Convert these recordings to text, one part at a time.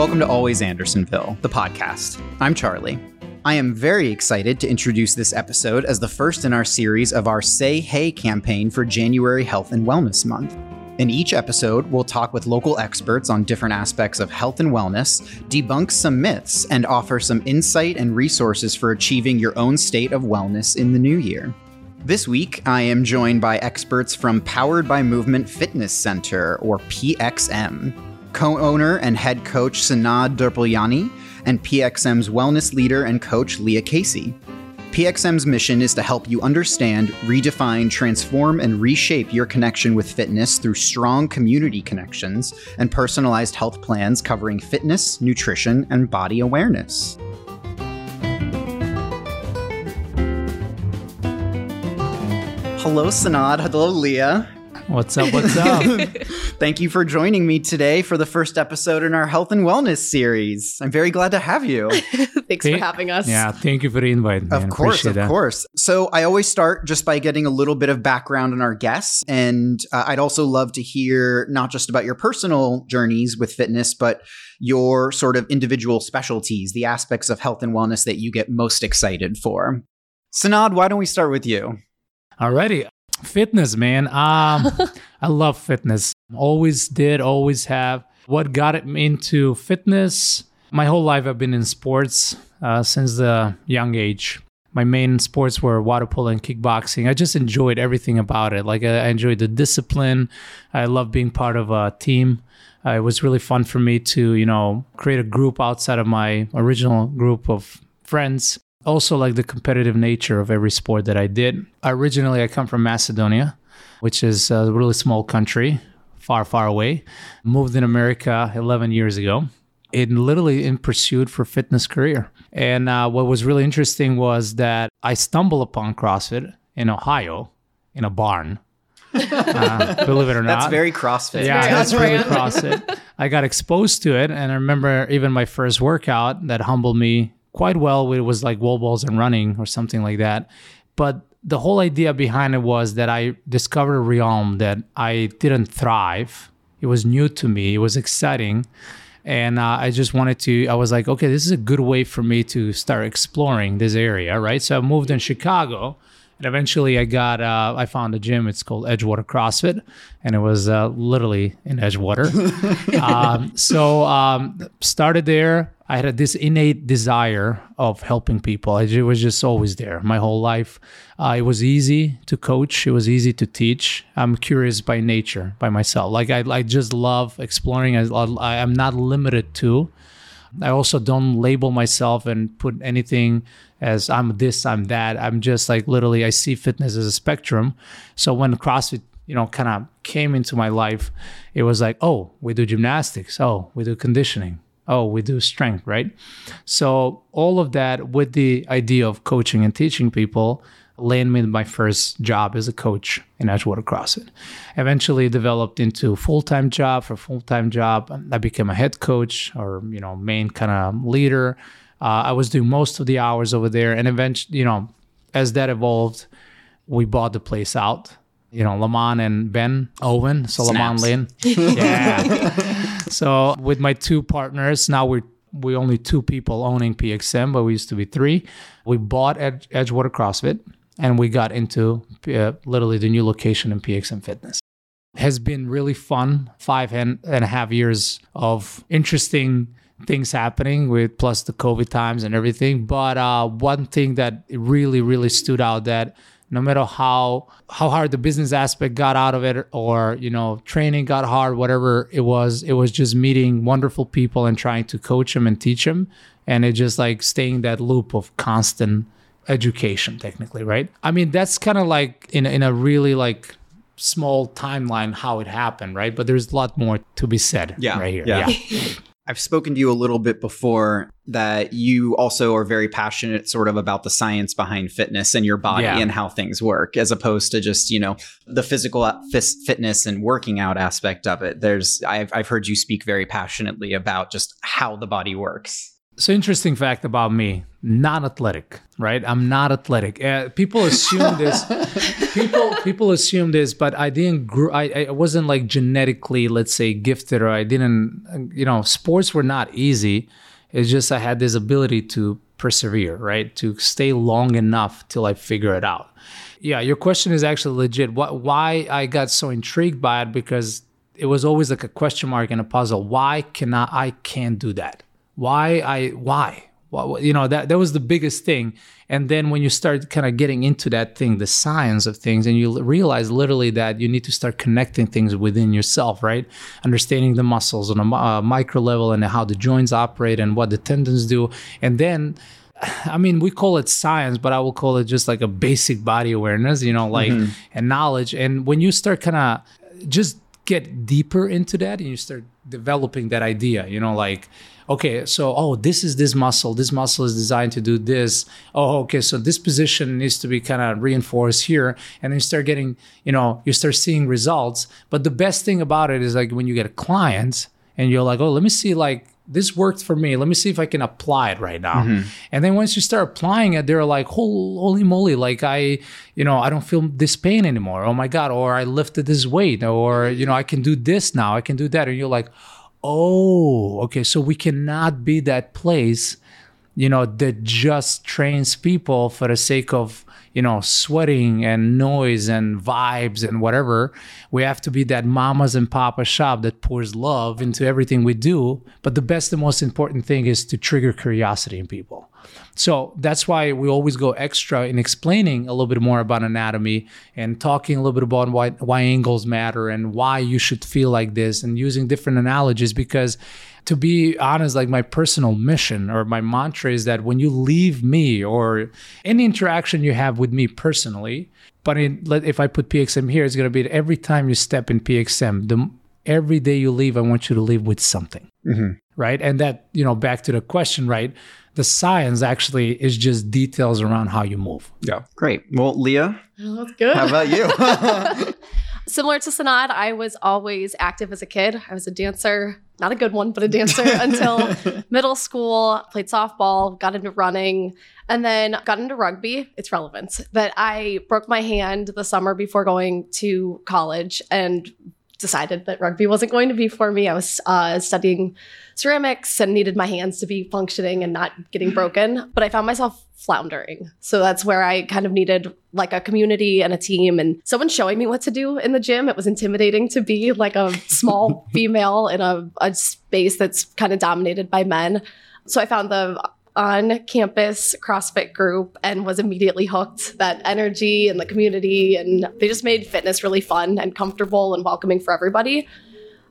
Welcome to Always Andersonville, the podcast. I'm Charlie. I am very excited to introduce this episode as the first in our series of our Säg Hej campaign for January Health and Wellness Month. In each episode, we'll talk with local experts on different aspects of health and wellness, debunk some myths, and offer some insight and resources for achieving your own state of wellness in the new year. This week, I am joined by experts from Powered by Movement Fitness Center, or PXM, co owner and head coach Senad Drpljanin, and PXM's wellness leader and coach Leah Casey. PXM's mission is to help you understand, redefine, transform, and reshape your connection with fitness through strong community connections and personalized health plans covering fitness, nutrition, and body awareness. Hello, Senad. Hello, Leah. What's up? What's up? Thank you for joining me today for the first episode in our health and wellness series. I'm very glad to have you. Thanks for having us. Yeah, thank you for the invite. Man. Of course, Appreciate of that. course. So I always start just by getting a little bit of background on our guests. And uh, I'd also love to hear not just about your personal journeys with fitness, but your sort of individual specialties, the aspects of health and wellness that you get most excited for. Senad, why don't we start with you? Alrighty. Fitness, man. Um, I love fitness. Always did, always have. What got me into fitness? My whole life, I've been in sports uh, since the young age. My main sports were water polo and kickboxing. I just enjoyed everything about it. Like I enjoyed the discipline. I love being part of a team. Uh, it was really fun for me to, you know, create a group outside of my original group of friends also like the competitive nature of every sport that I did. Originally, I come from Macedonia, which is a really small country, far, far away. Moved in America 11 years ago. In literally in pursuit for fitness career. And uh, what was really interesting was that I stumbled upon CrossFit in Ohio in a barn. uh, believe it or not, That's very CrossFit. yeah, very that's on really. CrossFit. I got exposed to it, and I remember even my first workout that humbled me quite well. It was like wall balls and running or something like that. But the whole idea behind it was that I discovered a realm that I didn't thrive. It was new to me. It was exciting. And uh, I just wanted to, I was like, okay, this is a good way for me to start exploring this area, right? So I moved in Chicago. And eventually, I got uh, I found a gym. It's called Edgewater CrossFit, and it was uh, literally in Edgewater. um, so um, started there. I had this innate desire of helping people. It was just always there my whole life. Uh, it was easy to coach. It was easy to teach. I'm curious by nature, by myself. Like I, I just love exploring. I, I, I'm not limited to. I also don't label myself and put anything as I'm this, I'm that. I'm just like literally, I see fitness as a spectrum. So when CrossFit, you know, kind of came into my life, it was like, oh, we do gymnastics. Oh, we do conditioning. Oh, we do strength, right? So all of that with the idea of coaching and teaching people landed me my first job as a coach in Edgewater CrossFit. Eventually developed into full-time job. For full-time job, I became a head coach or you know main kind of leader. Uh, I was doing most of the hours over there, and eventually, you know, as that evolved, we bought the place out. You know, Lamont and Ben Owen, so Lamont Snaps. Lynn, yeah. so with my two partners, now we're we only two people owning PXM, but we used to be three. We bought Edge, Edgewater CrossFit, and we got into uh, literally the new location in PXM Fitness. Has been really fun. Five and, and a half years of interesting things happening with plus the COVID times and everything. But uh, one thing that really, really stood out that no matter how how hard the business aspect got out of it or you know training got hard whatever it was it was just meeting wonderful people and trying to coach them and teach them and it just like staying that loop of constant education technically right i mean that's kind of like in, a- in a really like small timeline how it happened right but there's a lot more to be said Yeah, right here yeah. yeah. I've spoken to you a little bit before that you also are very passionate sort of about the science behind fitness and your body Yeah. and how things work as opposed to just, you know, the physical uh, fis- fitness and working out aspect of it. There's I've I've heard you speak very passionately about just how the body works. So interesting fact about me: not athletic, right? I'm not athletic. Uh, people assume this. people people assume this, but I didn't. Grow, I I wasn't like genetically, let's say, gifted, or I didn't. You know, sports were not easy. It's just I had this ability to persevere, right? To stay long enough till I figure it out. Yeah, your question is actually legit. What, why I got so intrigued by it because it was always like a question mark and a puzzle. Why cannot I can't do that? Why I why? Well, you know that that was the biggest thing and then when you start kind of getting into that thing the science of things and you realize literally that you need to start connecting things within yourself right understanding the muscles on a uh, micro level and how the joints operate and what the tendons do and then I mean, we call it science, but I will call it just like a basic body awareness, you know, like mm-hmm. and knowledge. And when you start kind of just get deeper into that and you start developing that idea, you know, like okay, so oh, this is this muscle. This muscle is designed to do this. Oh, okay, so this position needs to be kind of reinforced here, and then you start getting, you know, you start seeing results. But the best thing about it is like when you get a client and you're like, oh, let me see, like this worked for me. Let me see if I can apply it right now. Mm-hmm. And then once you start applying it, they're like, holy moly, like I, you know, I don't feel this pain anymore. Oh my God. Or I lifted this weight, or, you know, I can do this now. I can do that. And you're like, oh, okay, so we cannot be that place, you know, that just trains people for the sake of, you know, sweating and noise and vibes and whatever. We have to be that mamas and papa shop that pours love into everything we do. But the best and most important thing is to trigger curiosity in people. So that's why we always go extra in explaining a little bit more about anatomy and talking a little bit about why, why angles matter and why you should feel like this and using different analogies because to be honest, like my personal mission or my mantra is that when you leave me or any interaction you have with me personally, but in, if I put PXM here, it's going to be every time you step in PXM, the every day you leave, I want you to leave with something. Mm-hmm. Right. And that, you know, back to the question, right? the science actually is just details around how you move. Yeah. Great. Well, Leah. Oh, that's good. How about you? Similar to Senad, I was always active as a kid. I was a dancer, not a good one, but a dancer until middle school, played softball, got into running, and then got into rugby. It's relevant that I broke my hand the summer before going to college and decided that rugby wasn't going to be for me. I was uh, studying ceramics and needed my hands to be functioning and not getting broken, but I found myself floundering. So that's where I kind of needed like a community and a team and someone showing me what to do in the gym. It was intimidating to be like a small female in a, a space that's kind of dominated by men. So I found the on campus CrossFit group and was immediately hooked. That energy and the community, and they just made fitness really fun and comfortable and welcoming for everybody.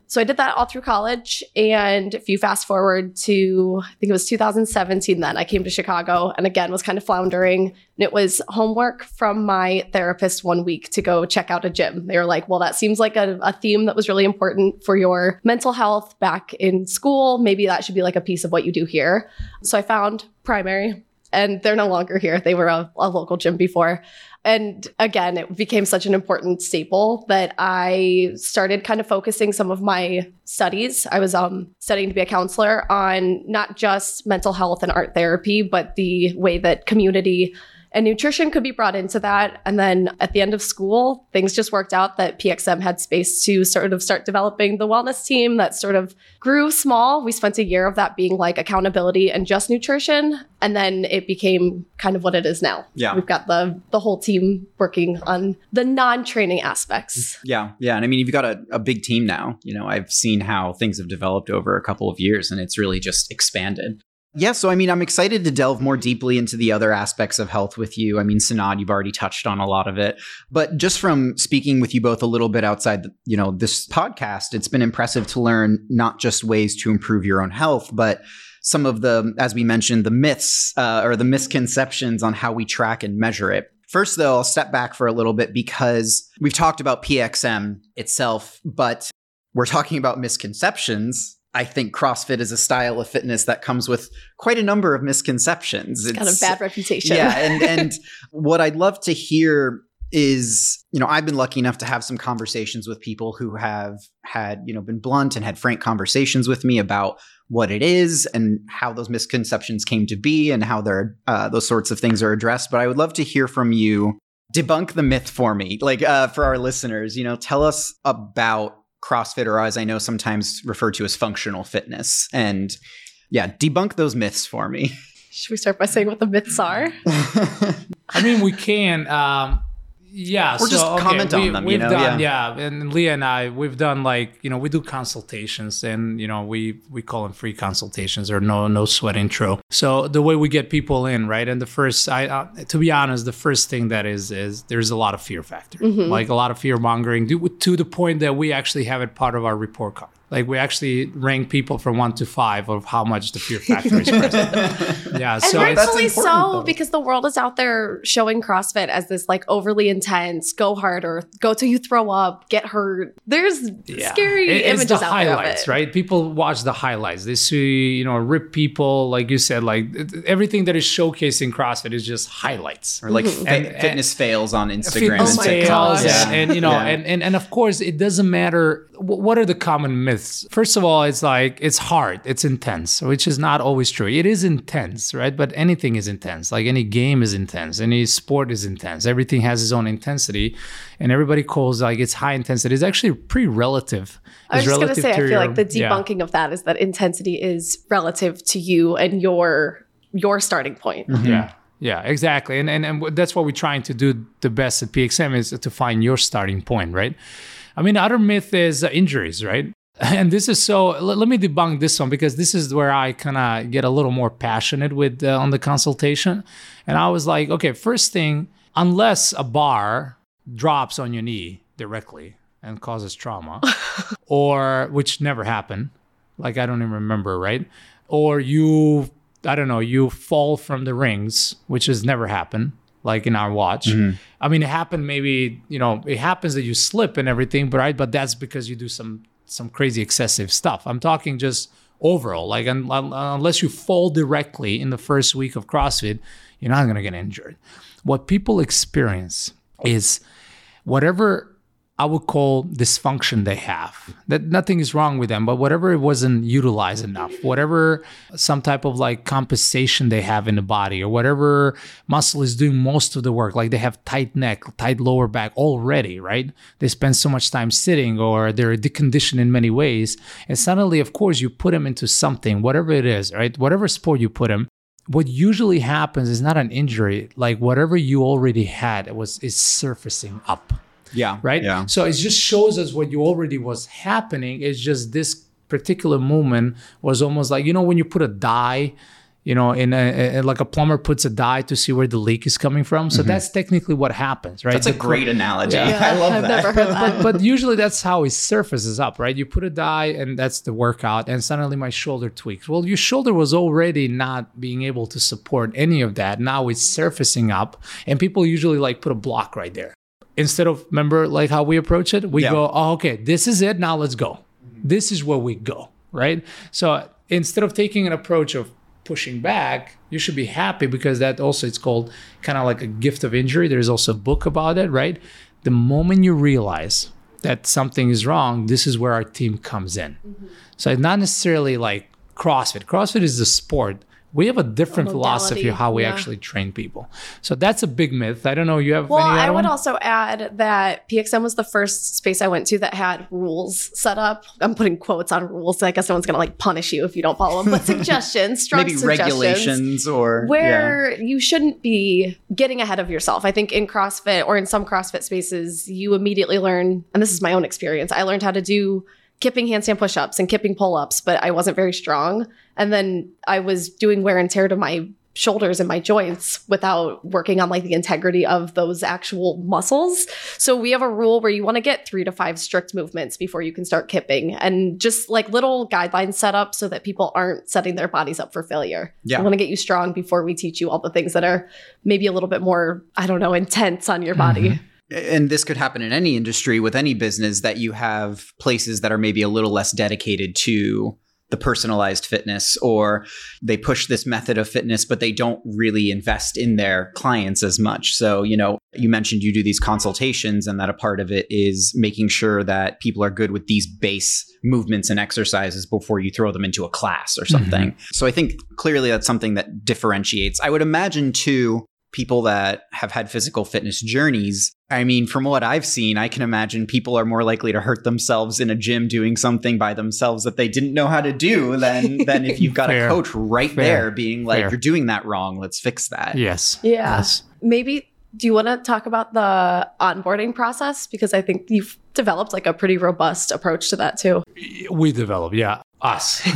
So I did that all through college. And if you fast forward to, I think it was 2017, then I came to Chicago and again was kind of floundering. And it was homework from my therapist one week to go check out a gym. They were like, well, that seems like a, a theme that was really important for your mental health back in school. Maybe that should be like a piece of what you do here. So I found primary and they're no longer here. They were a, a local gym before. And again, it became such an important staple that I started kind of focusing some of my studies. I was um, studying to be a counselor on not just mental health and art therapy, but the way that community and nutrition could be brought into that. And then at the end of school, things just worked out that PXM had space to sort of start developing the wellness team that sort of grew small. We spent a year of that being like accountability and just nutrition. And then it became kind of what it is now. Yeah. We've got the the whole team working on the non-training aspects. Yeah. Yeah. And I mean, you've got a, a big team now. You know, I've seen how things have developed over a couple of years and it's really just expanded. Yeah, so I mean, I'm excited to delve more deeply into the other aspects of health with you. I mean, Senad, you've already touched on a lot of it, but just from speaking with you both a little bit outside, the, you know, this podcast, it's been impressive to learn not just ways to improve your own health, but some of the, as we mentioned, the myths uh, or the misconceptions on how we track and measure it. First, though, I'll step back for a little bit because we've talked about PXM itself, but we're talking about misconceptions I think CrossFit is a style of fitness that comes with quite a number of misconceptions. It's, it's kind of bad reputation. Yeah, and and what I'd love to hear is, you know, I've been lucky enough to have some conversations with people who have had, you know, been blunt and had frank conversations with me about what it is and how those misconceptions came to be and how they're uh, those sorts of things are addressed. But I would love to hear from you. Debunk the myth for me, like uh, for our listeners. You know, tell us about CrossFit, or as I know sometimes referred to as functional fitness, and yeah, debunk those myths for me. Should we start by saying what the myths are? I mean, we can. Um, yeah, Or just comment on them, you We've know, done, yeah. yeah. and Leah and I, we've done like you know, we do consultations, and you know, we we call them free consultations or no no sweat intro. So the way we get people in, right? And the first, I uh, to be honest, the first thing that is is there's a lot of fear factor, Mm-hmm. like a lot of fear mongering, to, to the point that we actually have it part of our report card. Like we actually rank people from one to five of how much the fear factor is present. yeah, And so it's, rightfully so, though. because the world is out there showing CrossFit as this like overly intense, go harder, go till you throw up, get hurt. There's Yeah. scary It- it's images the out there of highlights, it. right? People watch the highlights. They see, you know, rip people, like you said, like everything that is showcasing CrossFit is just highlights. or like Mm-hmm. fi- And- and- fitness fails on Instagram Fitness and TikTok. fails, gosh. and, and, you know, Yeah. and, and and of course, it doesn't matter. What are the common myths? First of all, it's like it's hard, it's intense, which is not always true. It is intense, right? But anything is intense. Like any game is intense, any sport is intense. Everything has its own intensity, and everybody calls like it's high intensity. It's actually pretty relative. I was It's just going to relative say, I feel your- like the yeah. debunking of that is that intensity is relative to you and your your starting point. Yeah. Yeah, exactly. And, and and that's what we're trying to do the best at PXM is to find your starting point, right? I mean, other myth is uh, injuries, right? And this is so let, let me debunk this one because this is where I kind of get a little more passionate with uh, on the consultation. And I was like, okay, first thing, unless a bar drops on your knee directly and causes trauma or which never happened like i don't even remember right? Or you i don't know you fall from the rings which has never happened like in our watch. I mean it happened maybe you know it happens that you slip and everything but right but that's because you do some some crazy excessive stuff. I'm talking just overall like un- un- unless you fall directly in the first week of crossfit you're not going to get injured. What people experience is whatever I would call dysfunction they have. That nothing is wrong with them, but whatever it wasn't utilized enough, whatever some type of like compensation they have in the body, or whatever muscle is doing most of the work, like they have tight neck, tight lower back already, right? They spend so much time sitting, or they're deconditioned in many ways, and suddenly, of course, you put them into something, whatever it is, right? Whatever sport you put them, what usually happens is not an injury like whatever you already had it was is surfacing up Yeah. right Yeah. so it just shows us what you already was happening it's just this particular moment was almost like you know when you put a dye you know in a, a- like a plumber puts a dye to see where the leak is coming from so that's technically what happens right Mm-hmm. That's a great analogy. Yeah, I love I've that. never heard that. but usually that's how it surfaces up, right? You put a dye and that's the workout, and suddenly my shoulder tweaks. Well, your shoulder was already not being able to support any of that. Now it's surfacing up, and people usually like put a block right there. Instead of remember like how we approach it, we Yeah. go, oh, okay, this is it. Now let's go. This is where we go, right? So instead of taking an approach of pushing back, you should be happy because that also it's called kind of like a gift of injury. There's also a book about it, right? The moment you realize that something is wrong, this is where our team comes in. Mm-hmm. So it's not necessarily like CrossFit. CrossFit is the sport. We have a different A philosophy of how we yeah. actually train people. So that's a big myth. I don't know. You have Well, any I would one? also add that PXM was the first space I went to that had rules set up. I'm putting quotes on rules. So I guess no one's gonna like punish you if you don't follow them. But suggestions, strong Maybe suggestions. regulations or yeah. where you shouldn't be getting ahead of yourself. I think in CrossFit or in some CrossFit spaces, you immediately learn, and this is my own experience, I learned how to do kipping handstand push ups and kipping pull ups, but I wasn't very strong. And then I was doing wear and tear to my shoulders and my joints without working on like the integrity of those actual muscles. So we have a rule where you want to get 3 to 5 strict movements before you can start kipping and just like little guidelines set up so that people aren't setting their bodies up for failure. Yeah. We want to get you strong before we teach you all the things that are maybe a little bit more, I don't know, intense on your body. Mm-hmm. and this could happen in any industry with any business that you have places that are maybe a little less dedicated to the personalized fitness or they push this method of fitness but they don't really invest in their clients as much so you know You mentioned you do these consultations, and that a part of it is making sure that people are good with these base movements and exercises before you throw them into a class or mm-hmm. something. So I think clearly that's something that differentiates. I would imagine, too, people that have had physical fitness journeys. I mean, from what I've seen, I can imagine people are more likely to hurt themselves in a gym doing something by themselves that they didn't know how to do than than if you've got a coach right Fair. there being like, Fair. "You're doing that wrong. Let's fix that." Yes. Yeah. Yes. Maybe do you want to talk about the onboarding process because I think you've developed like a pretty robust approach to that too. We develop, yeah, us.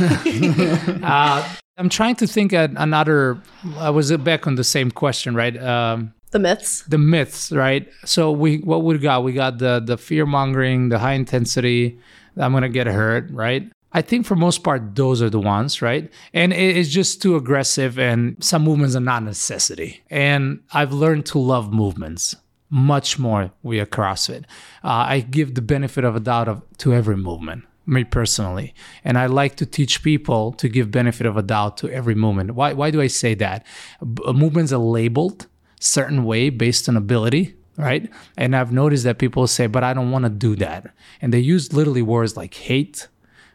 uh, I'm trying to think at another. I was back on the same question, right? Um, The myths. the myths, right? So we what we got? We got the the fear mongering, the high intensity. I'm gonna get hurt, right? I think for most part those are the ones, right? And it- it's just too aggressive, and some movements are not necessity. And I've learned to love movements much more via CrossFit. Uh, I give the benefit of a doubt of to every movement me personally. And i like to teach people to give benefit of a doubt to every movement why, why do i say that? B- movements are labeled certain way based on ability right? And i've noticed that people say but i don't want to do that. And they use literally words like hate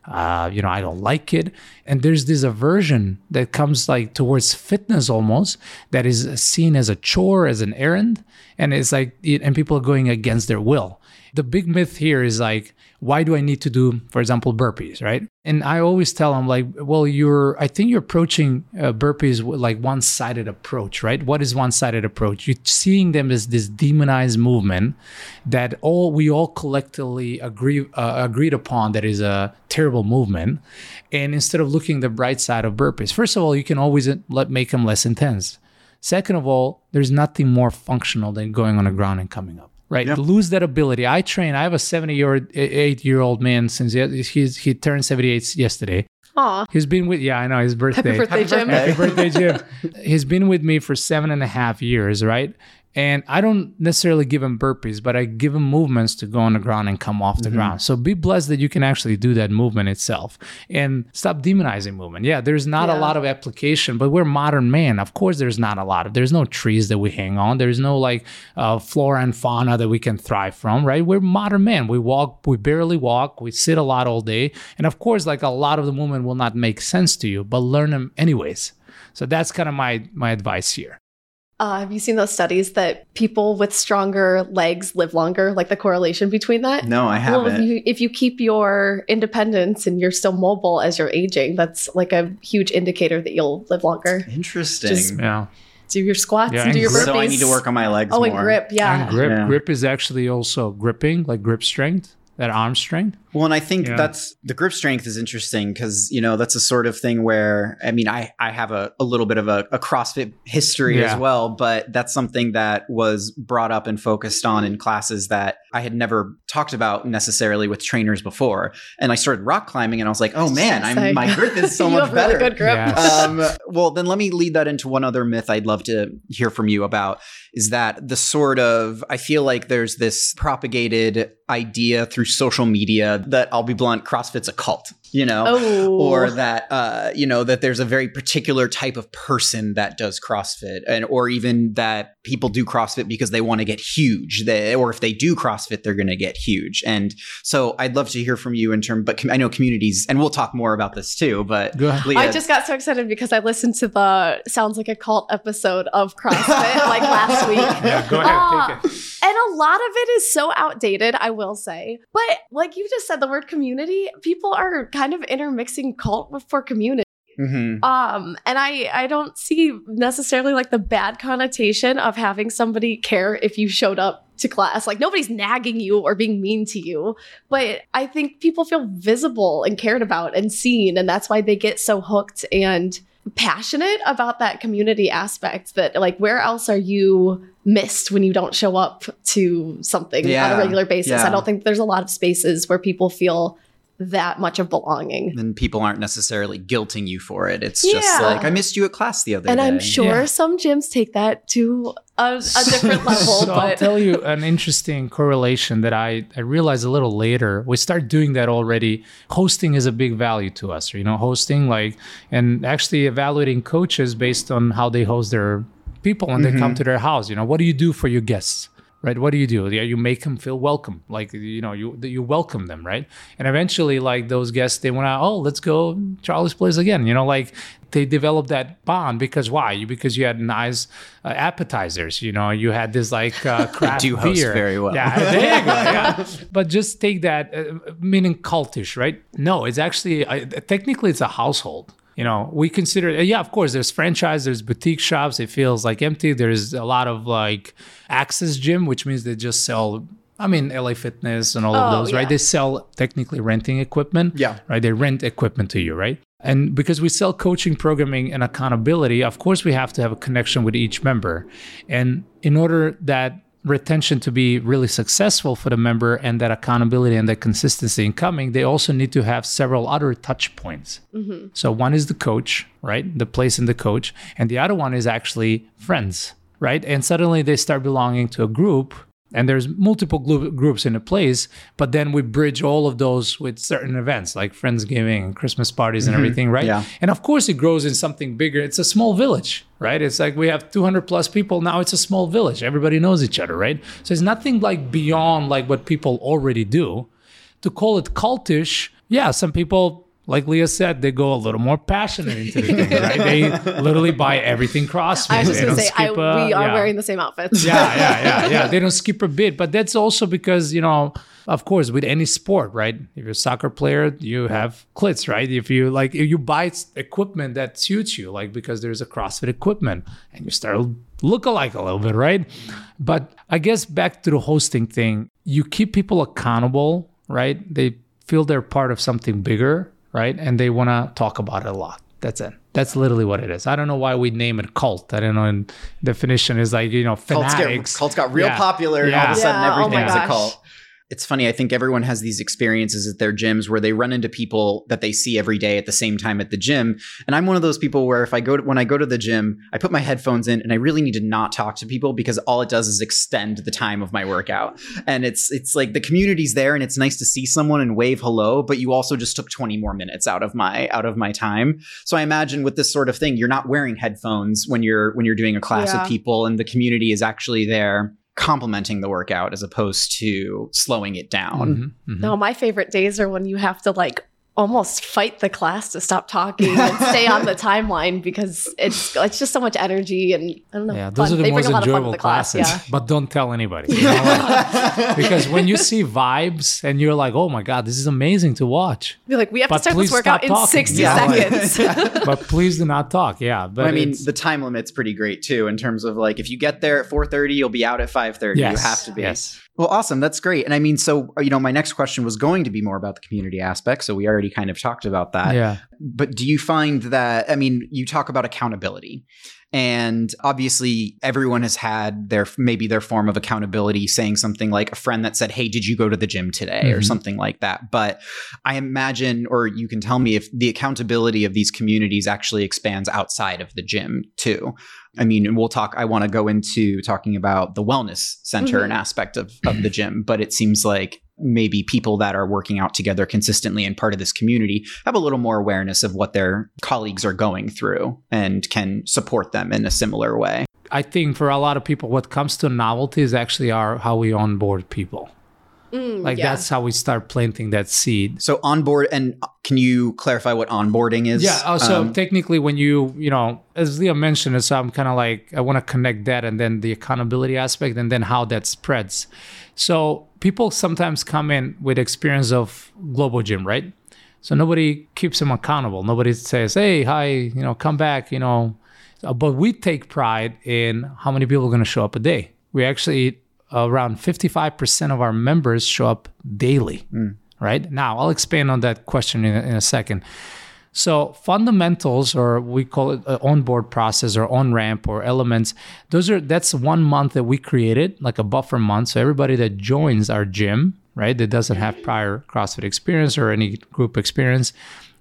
uh, you know i don't like it. And there's this aversion that comes like towards fitness almost that is seen as a chore as an errand. And it's like and people are going against their will. The big myth here is like why do i need to do for example burpees right? And i always tell them like well you're i think you're approaching uh, burpees with like one-sided approach right? What is one-sided approach? You're seeing them as this demonized movement that all we all collectively agree uh, agreed upon that is a terrible movement. And instead of looking the bright side of burpees first of all you can always uh, let make them less intense. Second of all there's nothing more functional than going on the ground and coming up right lose that ability i train i have a 70 year 8 year old man since he, he's, he turned 78 yesterday Aw. he's been with yeah i know his birthday Happy birthday, Jim. Happy birthday, Jim. He's been with me for seven and a half years, right? And I don't necessarily give him burpees, but I give him movements to go on the ground and come off the ground. So be blessed that you can actually do that movement itself and stop demonizing movement. Yeah, there's not a lot of application, but we're modern man. Of course, there's not a lot of. There's no trees that we hang on. There's no like uh, flora and fauna that we can thrive from, right? We're modern man. We walk, we barely walk, we sit a lot all day, and of course, like a lot of the movement will not make sense to you, but learn them anyways. So that's kind of my my advice here. Uh, have you seen those studies that people with stronger legs live longer? Like the correlation between that? No, I haven't. if you, if you keep your independence and you're still mobile as you're aging, that's like a huge indicator that you'll live longer. Interesting. Just- Yeah. Do your squats Yeah, and do your burpees. so I need to work on my legs Oh, more. and grip, yeah. And grip Yeah. grip is actually also gripping, like grip strength, that arm strength. Well, and I think Yeah. that's the grip strength is interesting because you know that's a sort of thing where I mean I I have a, a little bit of a, a CrossFit history Yeah. as well, but that's something that was brought up and focused on in classes that I had never talked about necessarily with trainers before. And I started rock climbing, and I was like, oh man, I'm, my grip is so you much have better. really good grip. Yeah. um, well, then let me lead that into one other myth I'd love to hear from you about is that the sort of, I feel like there's this propagated idea through social media that I'll be blunt, CrossFit's a cult, you know? Oh. Or that uh, you know that there's a very particular type of person that does CrossFit, and or even that people do CrossFit because they want to get huge. They, or if they do CrossFit, they're going to get huge. And so I'd love to hear from you in terms. But com- I know communities, and we'll talk more about this too. But Go ahead. Leah, I just got so excited because I listened to the sounds like a cult episode of CrossFit like last week. Yeah, go ahead, Ah, take it. And a lot of it is so outdated, I will say. But like you just said, the word community, people are kind of intermixing cult for community. Mhm. Um, and I I don't see necessarily like the bad connotation of having somebody care if you showed up to class. Like nobody's nagging you or being mean to you, but I think people feel visible and cared about and seen, and that's why they get so hooked and passionate about that community aspect that like where else are you missed when you don't show up to something on a regular basis yeah. i don't think there's a lot of spaces where people feel that much of belonging then people aren't necessarily guilting you for it. It's just like I missed you at class the other and day. And I'm sure Yeah. some gyms take that to a, a different level So I'll tell you an interesting correlation that I, I realized a little later. We start doing that already. Hosting is a big value to us, you know, hosting like and actually evaluating coaches based on how they host their people when they come mm-hmm. to their house. You know, what do you do for your guests? Right? What do you do? Yeah, you make them feel welcome. Like you know, you you welcome them, right? And eventually, like those guests, they want to, oh, let's go Charlie's place again. You know, like they develop that bond because why? Because you had nice uh, appetizers. You know, you had this like uh, craft do host beer. very well. Yeah, go. Yeah. but just take that uh, meaning cultish, right? No, it's actually uh, technically it's a household. You know, we consider uh, yeah, of course. There's franchise, there's boutique shops. It feels like empty. There's a lot of like access gym, which means they just sell. I mean, LA Fitness and all of Oh, those, right? They sell technically renting equipment. Yeah. Right. They rent equipment to you, right? And because we sell coaching, programming, and accountability, of course, we have to have a connection with each member. And in order that retention to be really successful for the member and that accountability and that consistency in coming, they also need to have several other touch points. Mm-hmm. So one is the coach, right? The place in the coach. And the other one is actually friends, right? And suddenly they start belonging to a group and there's multiple group, groups in a place but then we bridge all of those with certain events like friendsgiving and christmas parties and mm-hmm. everything right? Yeah. and of course it grows in something bigger. It's a small village right? It's like we have 200 plus people. Now it's a small village. Everybody knows each other right? So it's nothing like beyond like what people already do. To call it cultish yeah some people like Leah said, they go a little more passionate into the thing, right? They literally buy everything CrossFit. I was just gonna say, I, a- we are yeah wearing the same outfits. yeah, yeah, yeah, yeah. They don't skip a bit, but that's also because you know, of course, with any sport, right? If you're a soccer player, you have clits, right? If you like, if you buy equipment that suits you, like because there's a CrossFit equipment, and you start to look alike a little bit, right? But I guess back to the hosting thing, you keep people accountable, right? They feel they're part of something bigger, right? And they want to talk about it a lot. That's it. That's literally what it is. I don't know why we name it cult. I don't know. In definition is like you know Cults, get, fanatics. cults got real Yeah. popular, and all of a sudden Yeah, oh a cult. It's funny. I think everyone has these experiences at their gyms where they run into people that they see every day at the same time at the gym. And I'm one of those people where if I go to, when I go to the gym, I put my headphones in and I really need to not talk to people because all it does is extend the time of my workout. And it's it's like the community's there and it's nice to see someone and wave hello, but you also just took 20 more minutes out of my out of my time. So I imagine with this sort of thing, you're not wearing headphones when you're when you're doing a class Yeah. with people and the community is actually there complementing the workout as opposed to slowing it down. Mhm, mhm. No, my favorite days are when you have to like almost fight the class to stop talking and stay on the timeline because it's it's just so much energy and I don't know. Yeah, those fun. are the they most bring a lot of fun to enjoyable the class. classes. Yeah. But don't tell anybody. you know, like- because when you see vibes and you're like, oh my God, this is amazing to watch. Be like, we have But to start this workout stop in talking. 60 Yeah. seconds. But please do not talk. Yeah. But I mean, the time limit's pretty great too in terms of like if you get there at 4:30, you'll be out at 5:30. yes, You have to be. Yes. Well, awesome. That's great. And I mean, so you know, my next question was going to be more about the community aspect, so we already kind of talked about that. yeah. But do you find that I mean, you talk about accountability. And obviously, everyone has had their maybe their form of accountability, saying something like a friend that said, "Hey, did you go to the gym today?" or Mhm. something like that. But I imagine, or you can tell me if the accountability of these communities actually expands outside of the gym too. I mean, and we'll talk. I want to go into talking about the wellness center Mhm. and aspect of, of the gym, but it seems like maybe people that are working out together consistently and part of this community have a little more awareness of what their colleagues are going through and can support them in a similar way. I think for a lot of people, what comes to novelty is actually our how we onboard people. Mm, Like yeah. that's how we start planting that seed. So onboard, and can you clarify what onboarding is? Yeah. Also, Um, technically, when you, you know, as Leah mentioned, so I'm kind of like, I want to connect that and then the accountability aspect and then how that spreads. So people sometimes come in with experience of globo gym, right? So nobody keeps them accountable. Nobody says, hey, hi, you know, come back, you know. Uh, But we take pride in how many people are going to show up a day. We actually, around 55% of our members show up daily, hmm. right? Now, I'll expand on that question in a, in a second. So fundamentals, or we call it an onboard process or on ramp or elements, those are that's one month that we created, like a buffer month. So everybody that joins our gym, right, that doesn't have prior CrossFit experience or any group experience,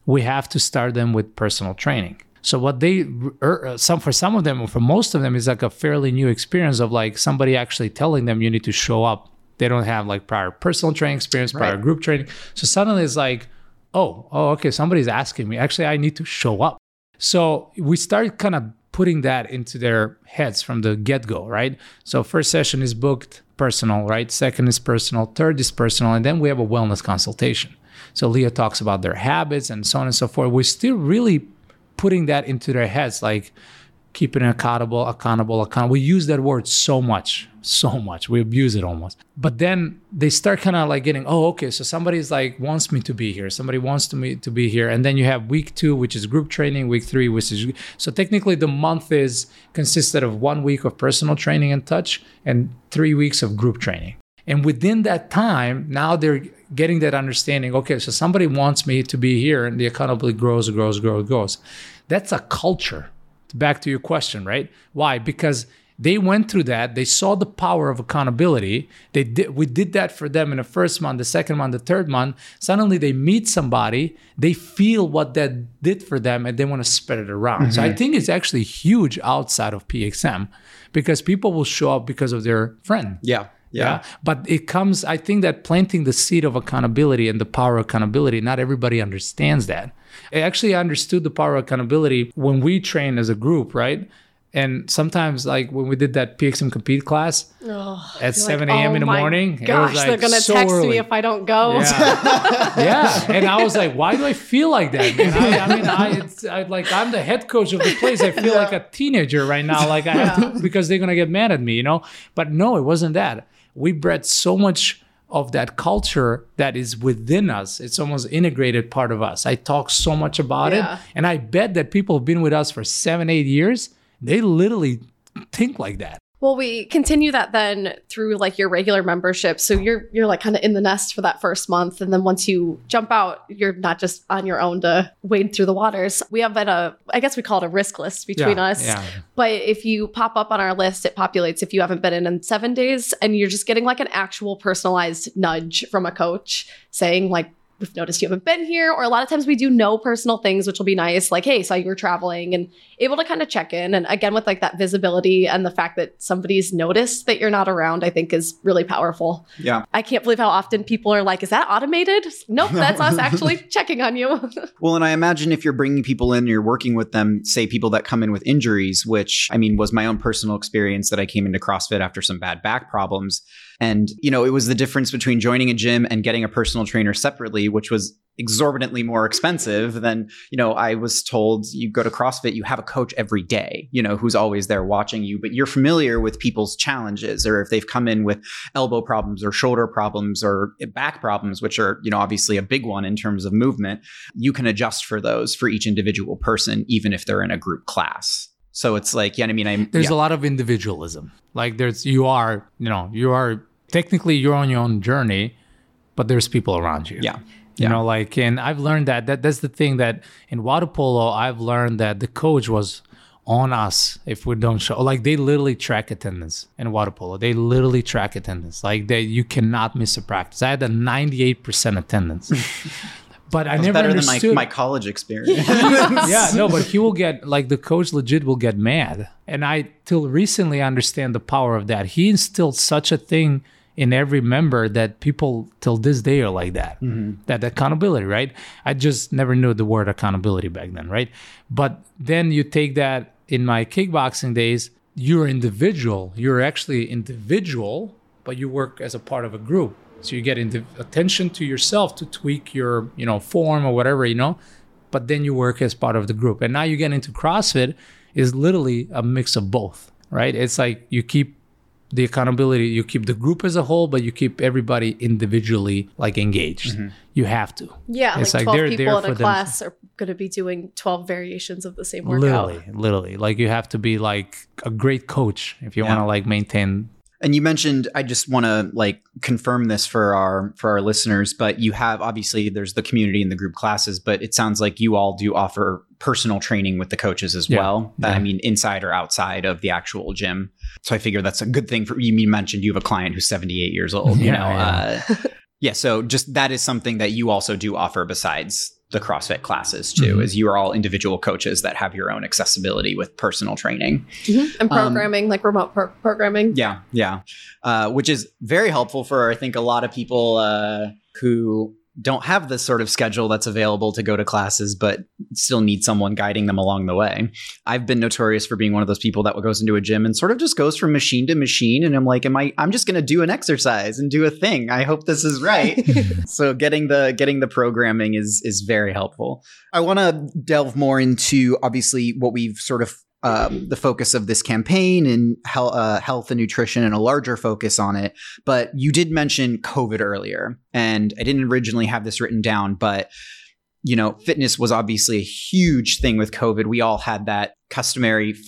we have to start them with personal training. So what they er, some for some of them, or for most of them, is like a fairly new experience of like somebody actually telling them you need to show up. They don't have like prior personal training experience, prior Right. group training. So suddenly it's like, oh, oh, okay, somebody's asking me. Actually, I need to show up. So we started kind of putting that into their heads from the get-go right so first session is booked personal right second is personal third is personal and then we have a wellness consultation so leah talks about their habits and so on and so forth we're still really putting that into their heads like keeping accountable accountable accountable. We use that word so much so much. We abuse it almost. But then they start kind of like getting oh okay so somebody's like wants me to be here. Somebody wants to me to be here. And then you have week two which is group training week three which is so technically the month is consisted of one week of personal training and touch and three weeks of group training. And within that time now they're getting that understanding okay so somebody wants me to be here and the accountability grows grows grows grows. That's a culture back to your question right? Why? Because they went through that. They saw the power of accountability. They did we did that for them in the first month the second month the third month. Suddenly they meet somebody they feel what that did for them and they want to spread it around. Mm-hmm. so i think it's actually huge outside of pxm because people will show up because of their friend. Yeah yeah. yeah. But it comes, I think that planting the seed of accountability and the power of accountability, not everybody understands that. I actually understood the power of accountability when we train as a group, right? And sometimes, like when we did that PXM compete class oh, at 7 a.m. Like, in the oh morning, gosh, like they're gonna so text early. me if I don't go. Yeah. yeah. and I was like, why do I feel like that? Man? I, I mean, I, I, like I'm the head coach of the place. I feel yeah. like a teenager right now, like I have yeah. to because they're gonna get mad at me, you know. But no, it wasn't that. We bred so much of that culture that is within us. It's almost integrated part of us. I talk so much about yeah. it, and I bet that people have been with us for seven, eight years they literally think like that. Well, we continue that then through like your regular membership. So you're you're like kind of in the nest for that first month, and then once you jump out, you're not just on your own to wade through the waters. We have been a I guess we call it a risk list between yeah, us. Yeah. But if you pop up on our list, it populates if you haven't been in in seven days, and you're just getting like an actual personalized nudge from a coach saying like we've noticed you haven't been here. Or a lot of times we do know personal things, which will be nice, like, hey, saw you were traveling and able to kind of check in. And again, with like that visibility and the fact that somebody's noticed that you're not around, I think is really powerful. Yeah. I can't believe how often people are like, is that automated? Nope, that's us actually checking on you. well, and I imagine if you're bringing people in, you're working with them, say people that come in with injuries, which I mean was my own personal experience that I came into CrossFit after some bad back problems and, you know, it was the difference between joining a gym and getting a personal trainer separately, which was exorbitantly more expensive than, you know, I was told you go to CrossFit, you have a coach every day, you know, who's always there watching you, but you're familiar with people's challenges or if they've come in with elbow problems or shoulder problems or back problems, which are, you know, obviously a big one in terms of movement, you can adjust for those for each individual person, even if they're in a group class. So it's like, yeah, I mean, I there's yeah. a lot of individualism. Like there's you are, you know, you are technically you're on your own journey, but there's people around you. Yeah. You yeah. know, like, and I've learned that, that that's the thing that in water polo, I've learned that the coach was on us if we don't show. Like, they literally track attendance in water polo. They literally track attendance. Like, they you cannot miss a practice. I had a 98% attendance. but I never better understood. than my, my college experience. yeah, no, but he will get like the coach legit will get mad, and I till recently understand the power of that. He instilled such a thing in every member that people till this day are like that. Mm-hmm. That accountability, right? I just never knew the word accountability back then, right? But then you take that in my kickboxing days, you're individual. You're actually individual, but you work as a part of a group. So you get into attention to yourself to tweak your, you know, form or whatever, you know, but then you work as part of the group. And now you get into CrossFit is literally a mix of both, right? It's like you keep the accountability you keep the group as a whole but you keep everybody individually like engaged mm-hmm. you have to yeah it's like, like 12 people in a class them. are going to be doing 12 variations of the same workout literally literally like you have to be like a great coach if you yeah. want to like maintain and you mentioned I just want to like confirm this for our for our listeners, but you have obviously there's the community and the group classes, but it sounds like you all do offer personal training with the coaches as yeah. well. Yeah. I mean, inside or outside of the actual gym. So I figure that's a good thing for you. You mentioned you have a client who's 78 years old. You yeah, know. Uh, yeah. So just that is something that you also do offer besides the CrossFit classes too, mm-hmm. is you are all individual coaches that have your own accessibility with personal training mm-hmm. and um, programming, um, like remote pro- programming. Yeah, yeah, uh, which is very helpful for I think a lot of people uh, who don't have this sort of schedule that's available to go to classes, but still need someone guiding them along the way. I've been notorious for being one of those people that goes into a gym and sort of just goes from machine to machine. And I'm like, am I, I'm just going to do an exercise and do a thing. I hope this is right. so getting the, getting the programming is, is very helpful. I want to delve more into obviously what we've sort of um, the focus of this campaign and health, uh, health and nutrition and a larger focus on it. But you did mention COVID earlier, and I didn't originally have this written down, but you know, fitness was obviously a huge thing with COVID. We all had that customary f-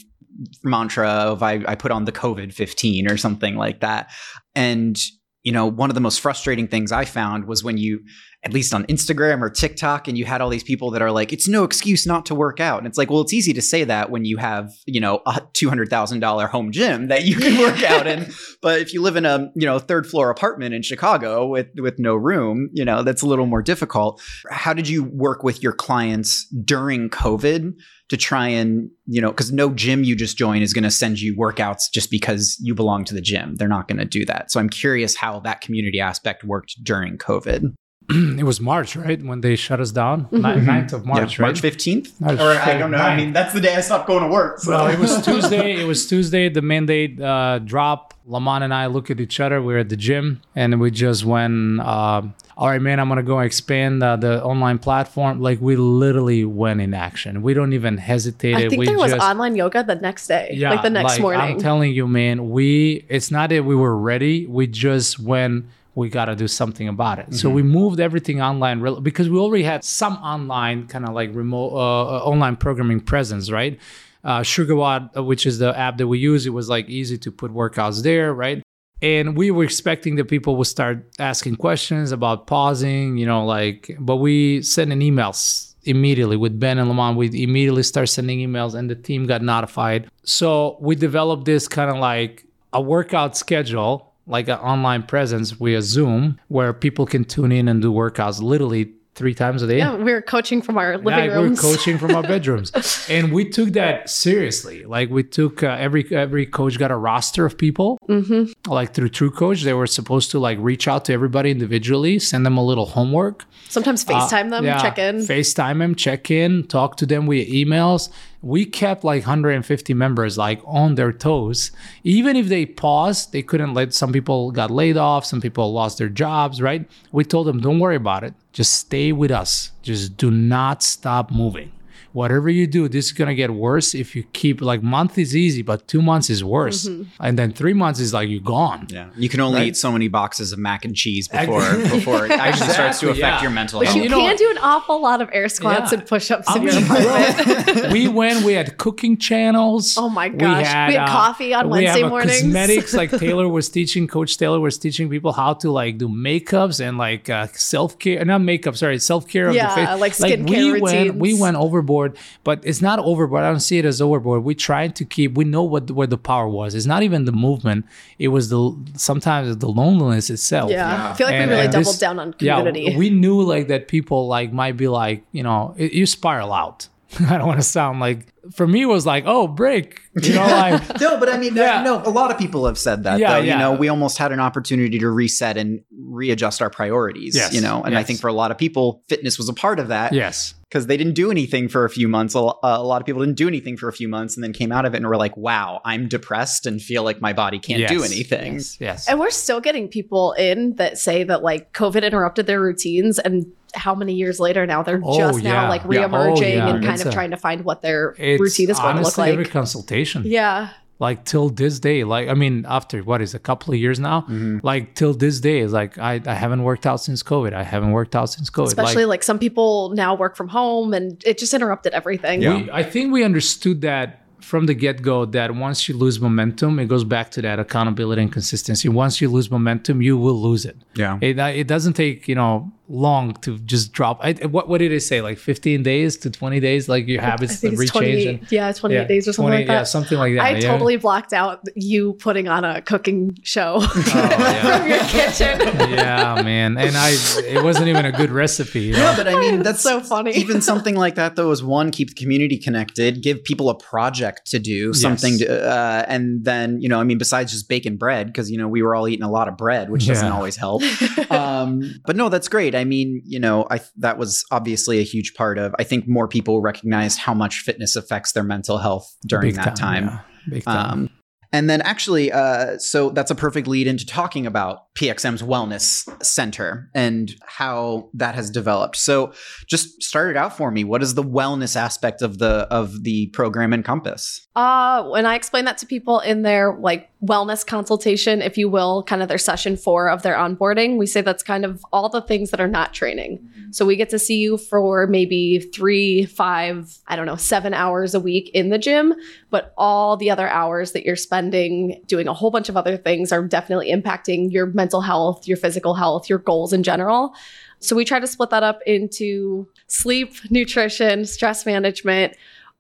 mantra of I, I put on the COVID 15 or something like that. And, you know, one of the most frustrating things I found was when you at least on Instagram or TikTok, and you had all these people that are like, it's no excuse not to work out. And it's like, well, it's easy to say that when you have, you know, a $200,000 home gym that you can work out in. But if you live in a, you know, third floor apartment in Chicago with, with no room, you know, that's a little more difficult. How did you work with your clients during COVID? to try and you know because no gym you just join is going to send you workouts just because you belong to the gym they're not going to do that so i'm curious how that community aspect worked during covid it was March, right? When they shut us down, mm-hmm. 9th of March, yeah, right? March 15th? March or I don't know. 9th. I mean, that's the day I stopped going to work. So. Well, it was Tuesday. it was Tuesday. The mandate uh, drop. Lamont and I look at each other. We are at the gym and we just went, uh, all right, man, I'm going to go expand uh, the online platform. Like we literally went in action. We don't even hesitate. I think we there was online yoga the next day, yeah, like the next like, morning. I'm telling you, man, we, it's not that we were ready. We just went – we got to do something about it. Mm-hmm. So we moved everything online re- because we already had some online kind of like remote uh, uh, online programming presence, right? Uh, SugarWOD, uh, which is the app that we use, it was like easy to put workouts there, right? And we were expecting that people would start asking questions about pausing, you know, like, but we sent an emails immediately with Ben and Lamont. We immediately start sending emails and the team got notified. So we developed this kind of like a workout schedule like an online presence via Zoom where people can tune in and do workouts literally three times a day. Yeah, we were coaching from our living yeah, rooms. We were coaching from our bedrooms, and we took that seriously. Like we took uh, every every coach got a roster of people. Mm-hmm. Like through True Coach, they were supposed to like reach out to everybody individually, send them a little homework. Sometimes uh, FaceTime uh, them, yeah, check in. FaceTime them, check in, talk to them via emails. We kept like 150 members like on their toes. Even if they paused, they couldn't let some people got laid off, some people lost their jobs, right? We told them, don't worry about it. Just stay with us. Just do not stop moving whatever you do, this is gonna get worse if you keep like month is easy, but two months is worse, mm-hmm. and then three months is like you're gone. Yeah, you can only right? eat so many boxes of mac and cheese before before it actually exactly, starts to affect yeah. your mental but health. You, you know, can do an awful lot of air squats yeah. and push-ups I in mean, your apartment. we went. We had cooking channels. Oh my gosh, we had, we had uh, coffee on Wednesday mornings. Cosmetics like Taylor was teaching. Coach Taylor was teaching people how to like do makeups and like uh, self care. Not makeup, sorry, self care yeah, of the face. like skincare like, we routines. Went, we went overboard, but it's not overboard. I don't see it as overboard. We tried to keep. We know what where the power was. It's not even the movement. It was the sometimes the loneliness itself. Yeah, yeah. I feel like and, we really doubled this, down on community. Yeah, we knew like that people like might be like you know it, you spiral out. I don't want to sound like for me it was like oh break you know like no but I mean yeah. no a lot of people have said that yeah, though yeah. you know we almost had an opportunity to reset and readjust our priorities yes. you know and yes. I think for a lot of people fitness was a part of that yes because they didn't do anything for a few months. A, a, lot of people didn't do anything for a few months and then came out of it and were like, wow, I'm depressed and feel like my body can't yes, do anything. Yes, yes. And we're still getting people in that say that like COVID interrupted their routines and how many years later now they're oh, just yeah. now like reemerging yeah. Oh, yeah. and kind it's of a, trying to find what their routine is going to look like. Every consultation. Yeah like till this day like i mean after what is a couple of years now? Mm-hmm. like till this day is like I, I haven't worked out since covid. I haven't worked out since covid. Especially like, like some people now work from home and it just interrupted everything. Yeah. We, i think we understood that from the get-go that once you lose momentum it goes back to that accountability and consistency. Once you lose momentum you will lose it. Yeah. It, it doesn't take you know long to just drop. I, what what did it say? Like 15 days to 20 days? Like your habits to rechange? And, yeah, 28 yeah, days or something 20, like that. Yeah, something like that. I yeah. totally blocked out you putting on a cooking show oh, yeah. from your kitchen. yeah, man. And I, it wasn't even a good recipe. You know? Yeah, but I mean, that's so funny. Even something like that, though, is one, keep the community connected, give people a project to do, something yes. to, uh, and then, you know, I mean, besides just baking bread, because, you know, we were all eating a lot of bread, which doesn't always help. Um, but no, that's great I mean, you know, I that was obviously a huge part of. I think more people recognized how much fitness affects their mental health during Big that time. yeah. Big time. Um, and then actually, uh, so that's a perfect lead into talking about PXM's Wellness Center and how that has developed. So, just start it out for me. What does the wellness aspect of the of the program encompass? Uh, when I explain that to people in their like wellness consultation, if you will, kind of their session four of their onboarding, we say that's kind of all the things that are not training. Mm-hmm. So we get to see you for maybe three, five, I don't know, seven hours a week in the gym, but all the other hours that you're spending doing a whole bunch of other things are definitely impacting your mental health, your physical health, your goals in general. So we try to split that up into sleep, nutrition, stress management,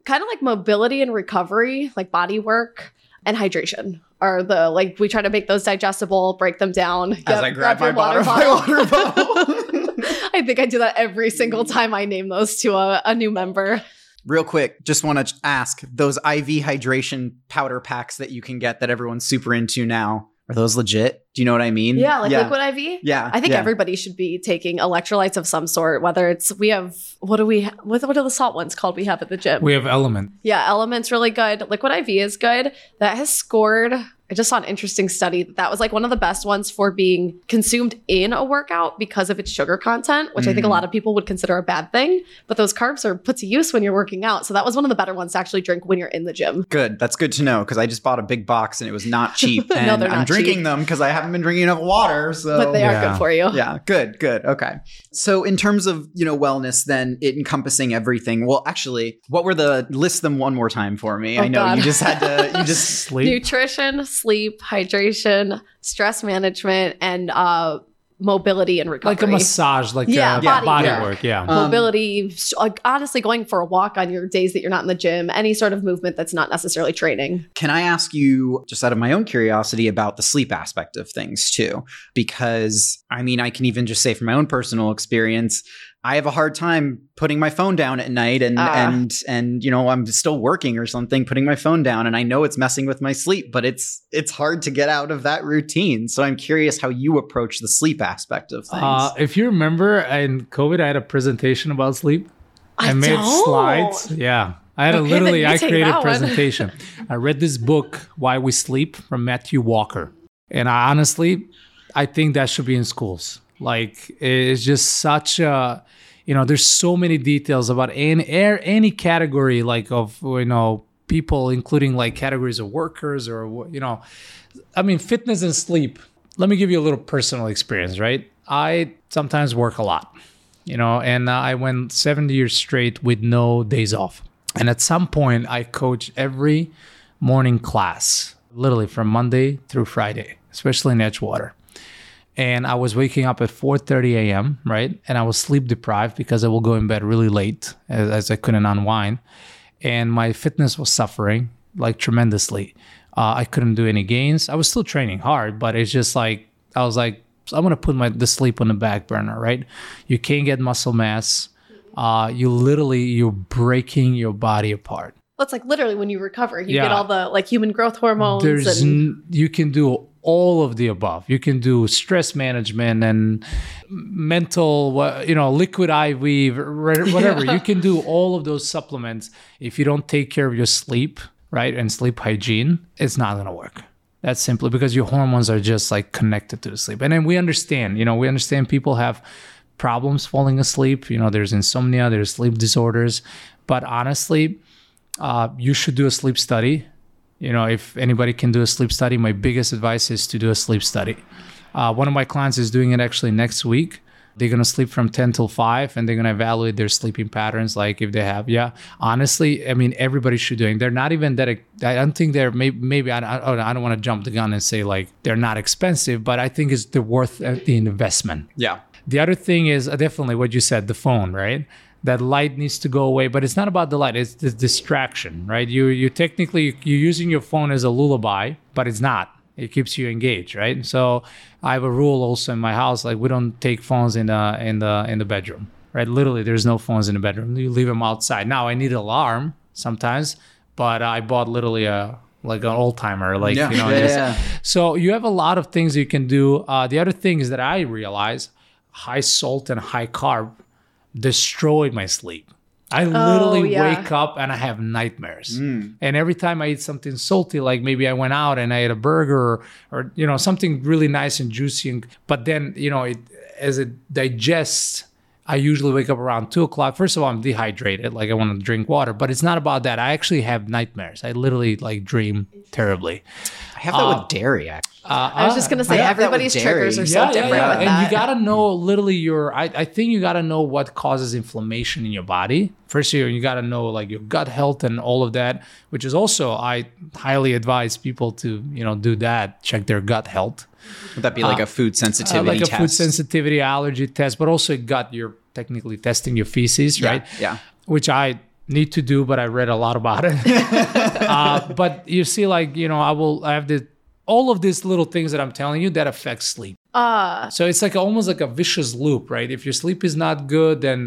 kind of like mobility and recovery, like body work and hydration are the like we try to make those digestible, break them down. As Yep, I grab, my, your water, my water bottle. I think I do that every single mm. time I name those to a, a new member. Real quick, just want to ask those IV hydration powder packs that you can get that everyone's super into now. Are those legit? Do you know what I mean? Yeah, like liquid IV. Yeah, I think yeah. everybody should be taking electrolytes of some sort, whether it's we have what do we what, what are the salt ones called we have at the gym? we have LMNT. yeah, LMNT's really good. Liquid IV is good. That has scored. I just saw an interesting study that that was like one of the best ones for being consumed in a workout because of its sugar content, which I think a Mm. lot of people would consider a bad thing. But those carbs are put to use when you're working out. So that was one of the better ones to actually drink when you're in the gym. Good. That's good to know because I just bought a big box and it was not cheap. No, And they're I'm not drinking cheap. them because I haven't been drinking enough water. So but they are Yeah. good for you. yeah, good, good. Okay. So in terms of, you know, wellness, then it encompassing everything. Well, actually, what were the list them one more time for me? Oh, I know God. you just had to you just Sleep. Nutrition, sleep, hydration, stress management, and uh, mobility and recovery. like a massage, like Yeah, uh, body body, work. work. Yeah. Um, mobility, like honestly, going for a walk on your days that you're not in the gym, any sort of movement that's not necessarily training. Can I ask you, just out of my own curiosity, about the sleep aspect of things too? Because I mean, I can even just say from my own personal experience, I have a hard time putting my phone down at night, and Ah. and and you know, I'm still working or something, putting my phone down, and I know it's messing with my sleep, but it's it's hard to get out of that routine. So I'm curious how you approach the sleep aspect of things. Uh, if you remember in COVID, I had a presentation about sleep. I, made don't. slides. Yeah. I had a Okay, then literally, I created a presentation. I read this book, Why We Sleep, from Matthew Walker. And I honestly, I think that should be in schools. Like, it's just such a, you know, there's so many details about any, air- any category, like, of, you know, people, including like categories of workers or, you know, I mean, fitness and sleep. Let me give you a little personal experience, right? I sometimes work a lot, you know, and I went 70 years straight with no days off. And at some point, I coached every morning class, literally from Monday through Friday, especially in Edgewater. And I was waking up at 4:30 a.m. right, and I was sleep deprived because I will go in bed really late as, as I couldn't unwind, and my fitness was suffering like tremendously. Uh, I couldn't do any gains. I was still training hard, but it's just like I was like, I'm gonna put my the sleep on the back burner, right? You can't get muscle mass. Uh, you literally you're breaking your body apart. That's like literally when you recover, you Yeah. get all the like human growth hormones. There's and n- you can do all of the above. You can do stress management and mental, you know, liquid IV, wha- whatever. You can do all of those supplements. If you don't take care of your sleep, right, and sleep hygiene, it's not gonna work. That's simply because your hormones are just like connected to the sleep. And then we understand, you know, we understand people have problems falling asleep. You know, there's insomnia, there's sleep disorders. But honestly, uh, you should do a sleep study. You know, if anybody can do a sleep study, my biggest advice is to do a sleep study. Uh, one of my clients is doing it actually next week. They're gonna sleep from 10 till 5 and they're gonna evaluate their sleeping patterns, like if they have. Yeah, honestly, I mean, everybody should do it. They're not even that, I don't think they're, maybe, maybe I, I, I don't wanna jump the gun and say like they're not expensive, but I think it's the worth uh, the investment. yeah. The other thing is uh, definitely what you said, the phone, right? That light needs to go away, but it's not about the light; it's the distraction, right? You you technically you're using your phone as a lullaby, but it's not. It keeps you engaged, right? So I have a rule also in my house, like we don't take phones in the in the in the bedroom, right? Literally, there's no phones in the bedroom. You leave them outside. Now I need an alarm sometimes, but I bought literally a like an old timer, like Yeah. you know. Yeah, just- yeah. so you have a lot of things you can do. Uh, the other thing is that I realize high salt and high carb destroyed my sleep. I literally Oh, yeah. wake up and I have nightmares. Hmm. And every time I eat something salty, like maybe I went out and I ate a burger or, or you know something really nice and juicy, and, but then you know it as it digests. I usually wake up around two o'clock. First of all, I'm dehydrated, like I want to drink water, but it's not about that. I actually have nightmares. I literally like dream terribly. I have that with uh, dairy. Actually. Uh, I was just gonna say I have that everybody's dairy. triggers are so different with and that. you gotta know literally your. I, I think you gotta know what causes inflammation in your body. First, you you gotta know like your gut health and all of that, which is also I highly advise people to you know do that. Check their gut health, Would that be like a food Uh, sensitivity like a food sensitivity allergy test, but also gut. You're technically testing your feces, Yeah, right? yeah. Which I need to do, but I read a lot about it. uh, but you see, like you know, I will. I have the all of these little things that I'm telling you that affect sleep. uh So it's like almost like a vicious loop, right? If your sleep is not good, then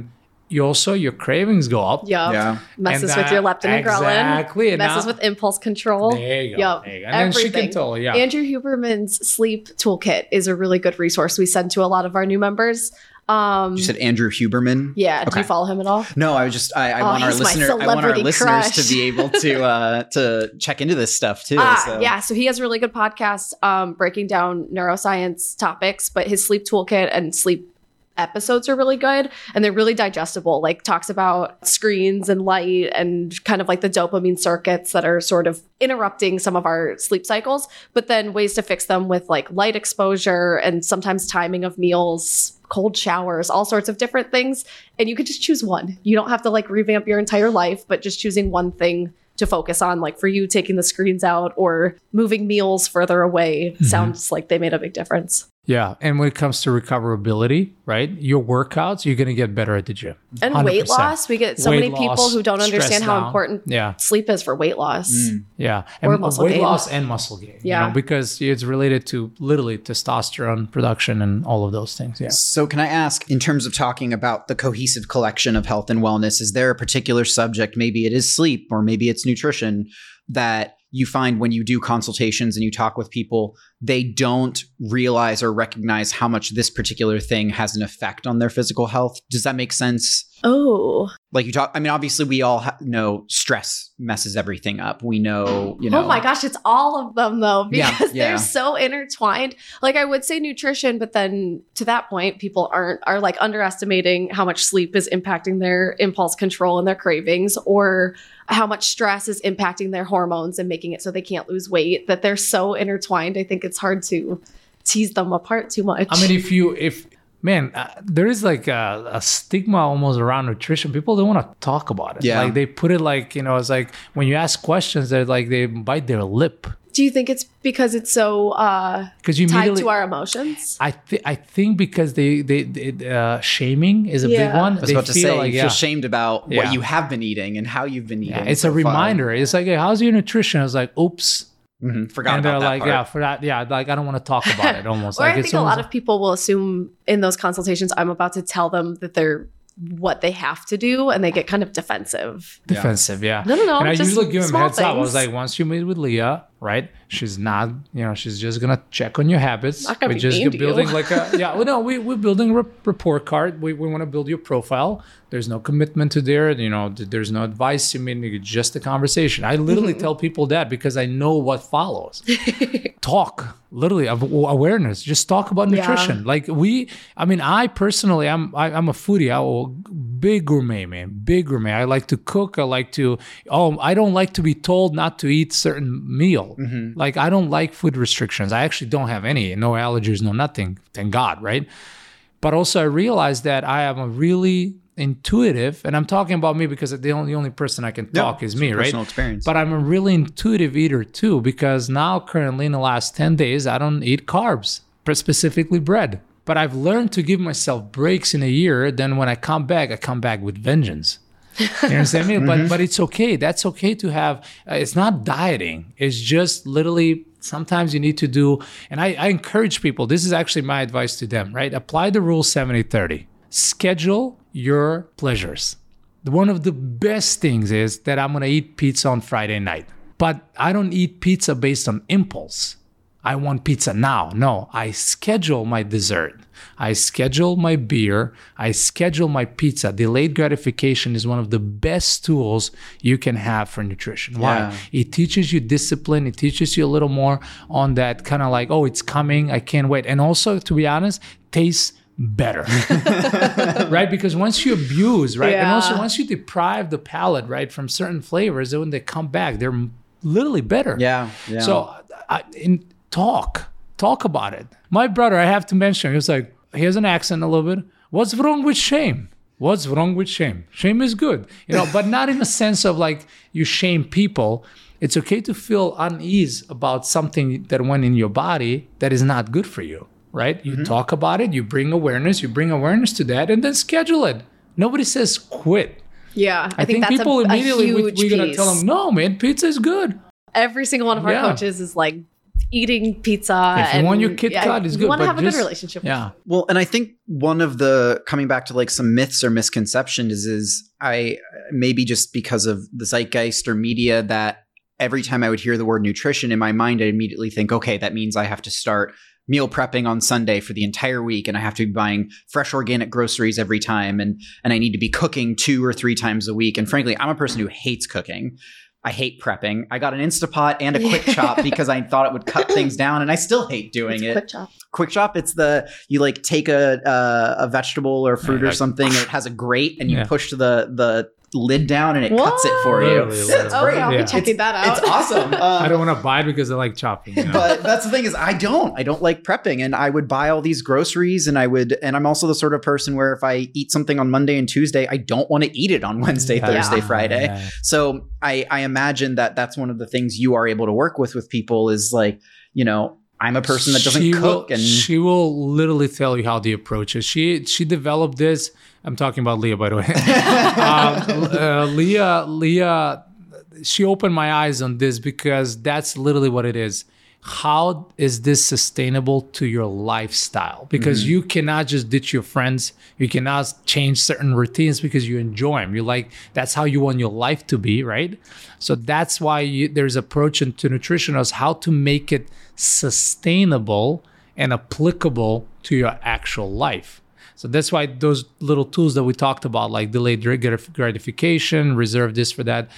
you also your cravings go up. yeah. Yeah. Messes And with your leptin and ghrelin. exactly, and Messes now- with impulse control. There you go. Yep. There you go. And then she Everything. can tell, yeah. Andrew Huberman's sleep toolkit is a really good resource we send to a lot of our new members. Um, You said Andrew Huberman. yeah, do you follow him at all? No, I was just I, I Oh, want our he's my listener I want our listeners crush. to be able to uh to check into this stuff too. Ah, so. yeah. So he has a really good podcast um, breaking down neuroscience topics, but his sleep toolkit and sleep episodes are really good and they're really digestible. Like talks about screens and light and kind of like the dopamine circuits that are sort of interrupting some of our sleep cycles, but then ways to fix them with like light exposure and sometimes timing of meals, cold showers, all sorts of different things. And you could just choose one. You don't have to like revamp your entire life, but just choosing one thing to focus on like for you taking the screens out or moving meals further away mm-hmm. sounds like they made a big difference Yeah. And when it comes to recoverability, right? Your workouts, you're gonna get better at the gym. and weight 100%. loss we get so Weight many people loss, who don't understand how down. important Yeah. sleep is for weight loss mm. Yeah. Or And muscle weight gain. loss and muscle gain. Yeah. You know, because it's related to literally testosterone production and all of those things. Yeah. So, can I ask, in terms of talking about the cohesive collection of health and wellness, is there a particular subject, maybe it is sleep or maybe it's nutrition, that you find when you do consultations and you talk with people, they don't realize or recognize how much this particular thing has an effect on their physical health? Does that make sense? oh Like you talk, I mean, obviously, we all ha- know stress messes everything up. We know, you oh know. oh my gosh it's all of them though Yeah, because yeah. they're so intertwined like i would say nutrition but then to that point people aren't are like underestimating how much sleep is impacting their impulse control and their cravings or how much stress is impacting their hormones and making it so they can't lose weight that they're so intertwined i think it's hard to tease them apart too much I mean, if you, if, man, uh, there is like a, a stigma almost around nutrition. People don't want to talk about it. Yeah. Like they put it like, you know, it's like when you ask questions, they're like, they bite their lip. do you think it's because it's so uh Because you tied to our emotions I, th- I think because they, they, they uh, shaming is a big one. I was they about to say, you yeah. feel shamed about Yeah. what you have been eating and how you've been eating. Yeah, it's so a far. reminder. It's like, hey, how's your nutrition? I was like, oops. Mhm, Forgot and about they're that like, part. yeah, for that, yeah, like I don't want to talk about it. Almost or like I think a lot of people will assume in those consultations I'm about to tell them that they're what they have to do, and they get kind of defensive. defensive. Yeah. No, no, no. and I usually give them heads up. I was like, once you meet with Leah, right? She's not, you know, she's just gonna check on your habits. We're just building like a yeah. Well, no, we we're building a report card. We we want to build your profile. There's no commitment to there. You know, there's no advice. I mean, just a conversation. I literally Mm-hmm. tell people that because I know what follows. talk literally of awareness just talk about Yeah. nutrition like we i mean i personally i'm I, i'm a foodie i will big gourmet man big gourmet i like to cook i like to oh i don't like to be told not to eat certain meal Mm-hmm. like i don't like food restrictions i actually don't have any no allergies no nothing thank god right but also I realized that I am a really intuitive, and I'm talking about me because the only, the only person I can Yeah, talk is me, right? personal experience. But I'm a really intuitive eater too, because now currently in the last 10 days, I don't eat carbs, specifically bread. But I've learned to give myself breaks in a year. Then when I come back, I come back with vengeance. You understand me? But but it's okay. That's okay to have. Uh, it's not dieting. It's just literally sometimes you need to do. And I, I encourage people. This is actually my advice to them. Right? Apply the rule 70-30. Schedule your pleasures. One of the best things is that I'm gonna eat pizza on Friday night. But I don't eat pizza based on impulse. I want pizza now. No, I schedule my dessert. I schedule my beer. I schedule my pizza. Delayed gratification is one of the best tools you can have for nutrition. Why? Yeah. It teaches you discipline. It teaches you a little more on that kind of like, oh, it's coming. I can't wait. And also, to be honest, tastes better. right? Because once you abuse, right? And also once you deprive the palate, right, from certain flavors, then when they come back, they're literally better. Yeah. Yeah. So I, in talk, talk about it. My brother, I have to mention, he was like, he has an accent a little bit. What's wrong with shame? What's wrong with shame? Shame is good, you know, but not in a sense of like you shame people. It's okay to feel unease about something that went in your body that is not good for you, right? You mm-hmm. talk about it, you bring awareness, you bring awareness to that, and then schedule it. Nobody says quit. Yeah, I, I, think, that's people a, immediately a we, huge we're gonna tell them, no, man, pizza is good. Every single one of our Yeah. coaches is like eating pizza. If you and want your Kit Kat, it's you good, want to but have a just- good relationship. Yeah. Well, and I think one of the coming back to like some myths or misconceptions is, is I maybe just because of the zeitgeist or media that every time I would hear the word nutrition in my mind, I immediately think, okay, that means I have to start meal prepping on Sunday for the entire week and I have to be buying fresh organic groceries every time and and I need to be cooking two or three times a week. And frankly, I'm a person who hates cooking. I hate prepping. I got an Instapot and a quick chop because I thought it would cut things down and I still hate doing It's it quick chop. quick Chop. it's the you like take a uh, a vegetable or fruit Yeah, or like- something and it has a grate and you Yeah. push the the lid down and it cuts it for What? you Literally, it's. Okay, great I'll Yeah. be checking that out. it's awesome I Um, don't want to buy it because I like chopping. You know? but that's the thing is i don't i don't like prepping and i would buy all these groceries and i would and i'm also the sort of person where if i eat something on monday and tuesday i don't want to eat it on wednesday Yeah. thursday Yeah. friday Yeah. so I, I imagine that that's one of the things you are able to work with with people is like you know i'm a person that doesn't She cook will, and she will literally tell you how the approach is. She she developed this. I'm talking about Leah, by the way. um, uh, Leah Leah, she opened my eyes on this because that's literally what it is. How is this sustainable to your lifestyle? Because you cannot just ditch your friends. You cannot change certain routines because you enjoy them. You like that's how you want your life to be, right? So that's why you, there's approach into nutrition as how to make it sustainable and applicable to your actual life. So that's why those little tools that we talked about, like delayed gratification, reserve this for that.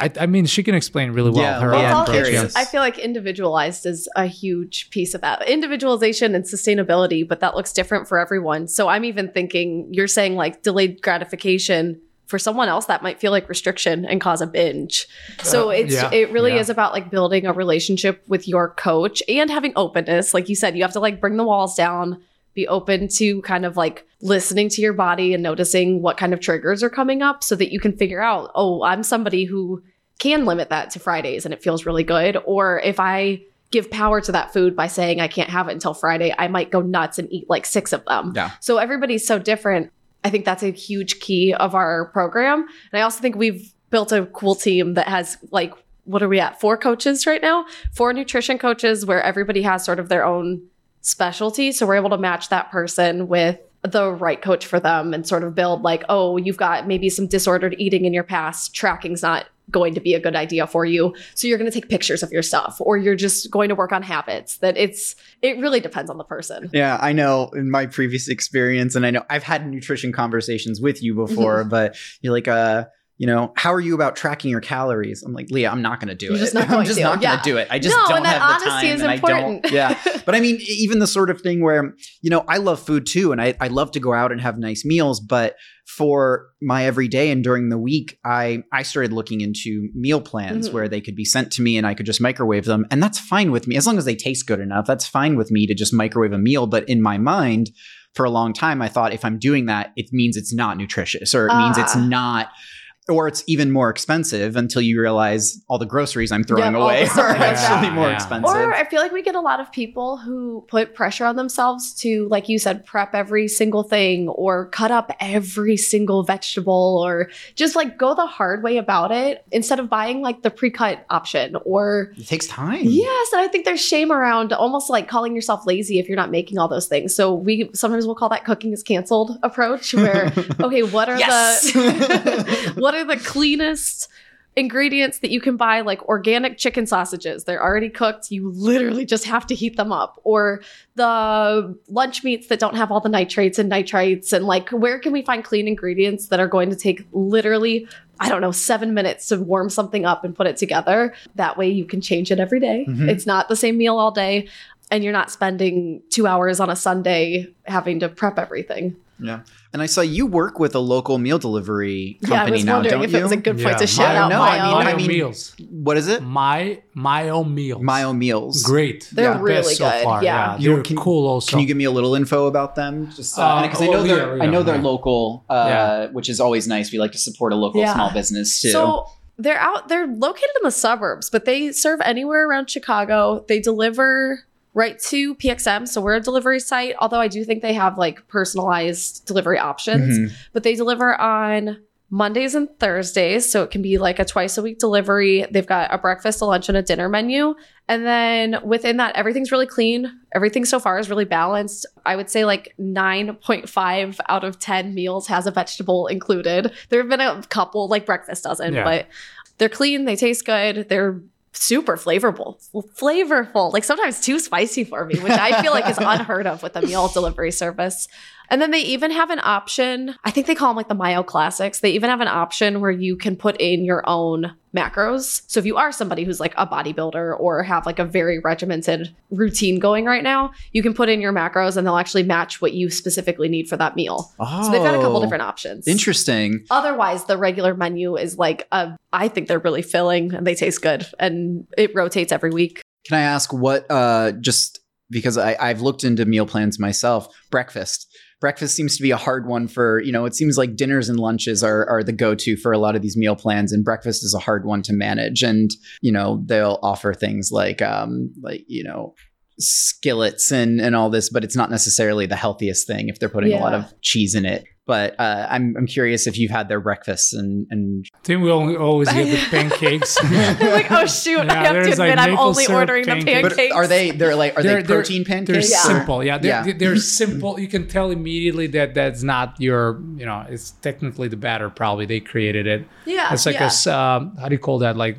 I, I mean, she can explain really well Yeah, her well, own I'm approach. curious. I feel like individualized is a huge piece of that. Individualization and sustainability, but that looks different for everyone. So I'm even thinking you're saying like delayed gratification for someone else that might feel like restriction and cause a binge. So it's yeah, it really yeah. is about like building a relationship with your coach and having openness. Like you said, you have to like bring the walls down, be open to kind of like listening to your body and noticing what kind of triggers are coming up so that you can figure out, oh, I'm somebody who can limit that to Fridays and it feels really good. Or if I give power to that food by saying I can't have it until Friday, I might go nuts and eat like six of them. Yeah. So everybody's so different. I think that's a huge key of our program. And I also think we've built a cool team that has like, what are we at? Four coaches right now? Four nutrition coaches where everybody has sort of their own specialty. So we're able to match that person with the right coach for them and sort of build like, oh, you've got maybe some disordered eating in your past. Tracking's not going to be a good idea for you. So you're going to take pictures of your stuff or you're just going to work on habits. That it's it really depends on the person. Yeah, I know in my previous experience, and I know I've had nutrition conversations with you before, but you're like, uh, you know, how are you about tracking your calories? I'm like, Leah, I'm not going to do You're it. just not I'm just to, not going yeah. to do it. I just No, don't and that have the honesty time, is and I don't. Yeah, but I mean, even the sort of thing where you know, I love food too, and I I love to go out and have nice meals, but for my everyday and during the week, I I started looking into meal plans Mhm. where they could be sent to me and I could just microwave them, and that's fine with me as long as they taste good enough. That's fine with me to just microwave a meal. But in my mind, for a long time, I thought if I'm doing that, it means it's not nutritious or it means it's Ah. not. Or it's even more expensive until you realize all the groceries I'm throwing Yep, oh, away are actually down. more Yeah. expensive. Or I feel like we get a lot of people who put pressure on themselves to, like you said, prep every single thing or cut up every single vegetable or just like go the hard way about it instead of buying like the pre cut option. Or, it takes time. yes, and I think there's shame around almost like calling yourself lazy if you're not making all those things. So we sometimes we'll call that cooking is canceled approach where, okay, what are Yes. the what are the cleanest ingredients that you can buy, like organic chicken sausages. They're already cooked. You literally just have to heat them up. Or the lunch meats that don't have all the nitrates and nitrites. And like, where can we find clean ingredients that are going to take literally, I don't know, seven minutes to warm something up and put it together? That way you can change it every day. Mhm. It's not the same meal all day. And you're not spending two hours on a Sunday having to prep everything. Yeah. And I saw you work with a local meal delivery yeah, I company was now, wondering don't if you? it was a good point Yeah. to shout I out don't my I mean- own. I mean- meals. what is it? My Myo meals. My own Meals. Great. They're The really best so good, far. yeah. You- they're can- cool. Also, Can you give me a little info about them? Just Uh, because I well, know they're yeah, I know they're yeah. local, uh, Yeah. which is always nice. We like to support a local Yeah. small business too. So they're out. They're located in the suburbs, but they serve anywhere around Chicago. They deliver right to PXM, so we're a delivery site. Although I do think they have like personalized delivery options, Mhm. but they deliver on Mondays and Thursdays, so it can be like a twice a week delivery. They've got a breakfast, a lunch, and a dinner menu. And then within that, everything's really clean. Everything so far is really balanced. I would say like 9.5 out of 10 meals has a vegetable included. There have been a couple, like breakfast doesn't, Yeah. but they're clean, they taste good, they're super flavorful. Flavorful. Like sometimes too spicy for me, which I feel like is unheard of with a meal delivery service. And then they even have an option. I think they call them like the Myo Classics. They even have an option where you can put in your own macros. So if you are somebody who's like a bodybuilder or have like a very regimented routine going right now, you can put in your macros and they'll actually match what you specifically need for that meal. Oh, So they've got a couple Oh, different options. Interesting. Otherwise, the regular menu is like a, I think they're really filling and they taste good and it rotates every week. Can I ask what? Uh, just because I, I've looked into meal plans myself. Breakfast. Breakfast seems to be a hard one for you know. It seems like dinners and lunches are are the go to for a lot of these meal plans, and breakfast is a hard one to manage. And you know they'll offer things like um like you know skillets and and all this, but it's not necessarily the healthiest thing if they're putting a lot of cheese in it. But uh, I'm I'm curious if you've had their breakfasts and and I think we only always get the pancakes. I'm like, oh shoot, I have to admit, like, I'm only syrup ordering the pancakes. but are they they're like are They're- they they're- protein They're pancakes? Yeah. simple, yeah. They're, Yeah. they're simple. You can tell immediately that that's not your, you know, it's technically the batter. Probably they created it. Yeah, It's like yeah. a s- um, how do you call that? Like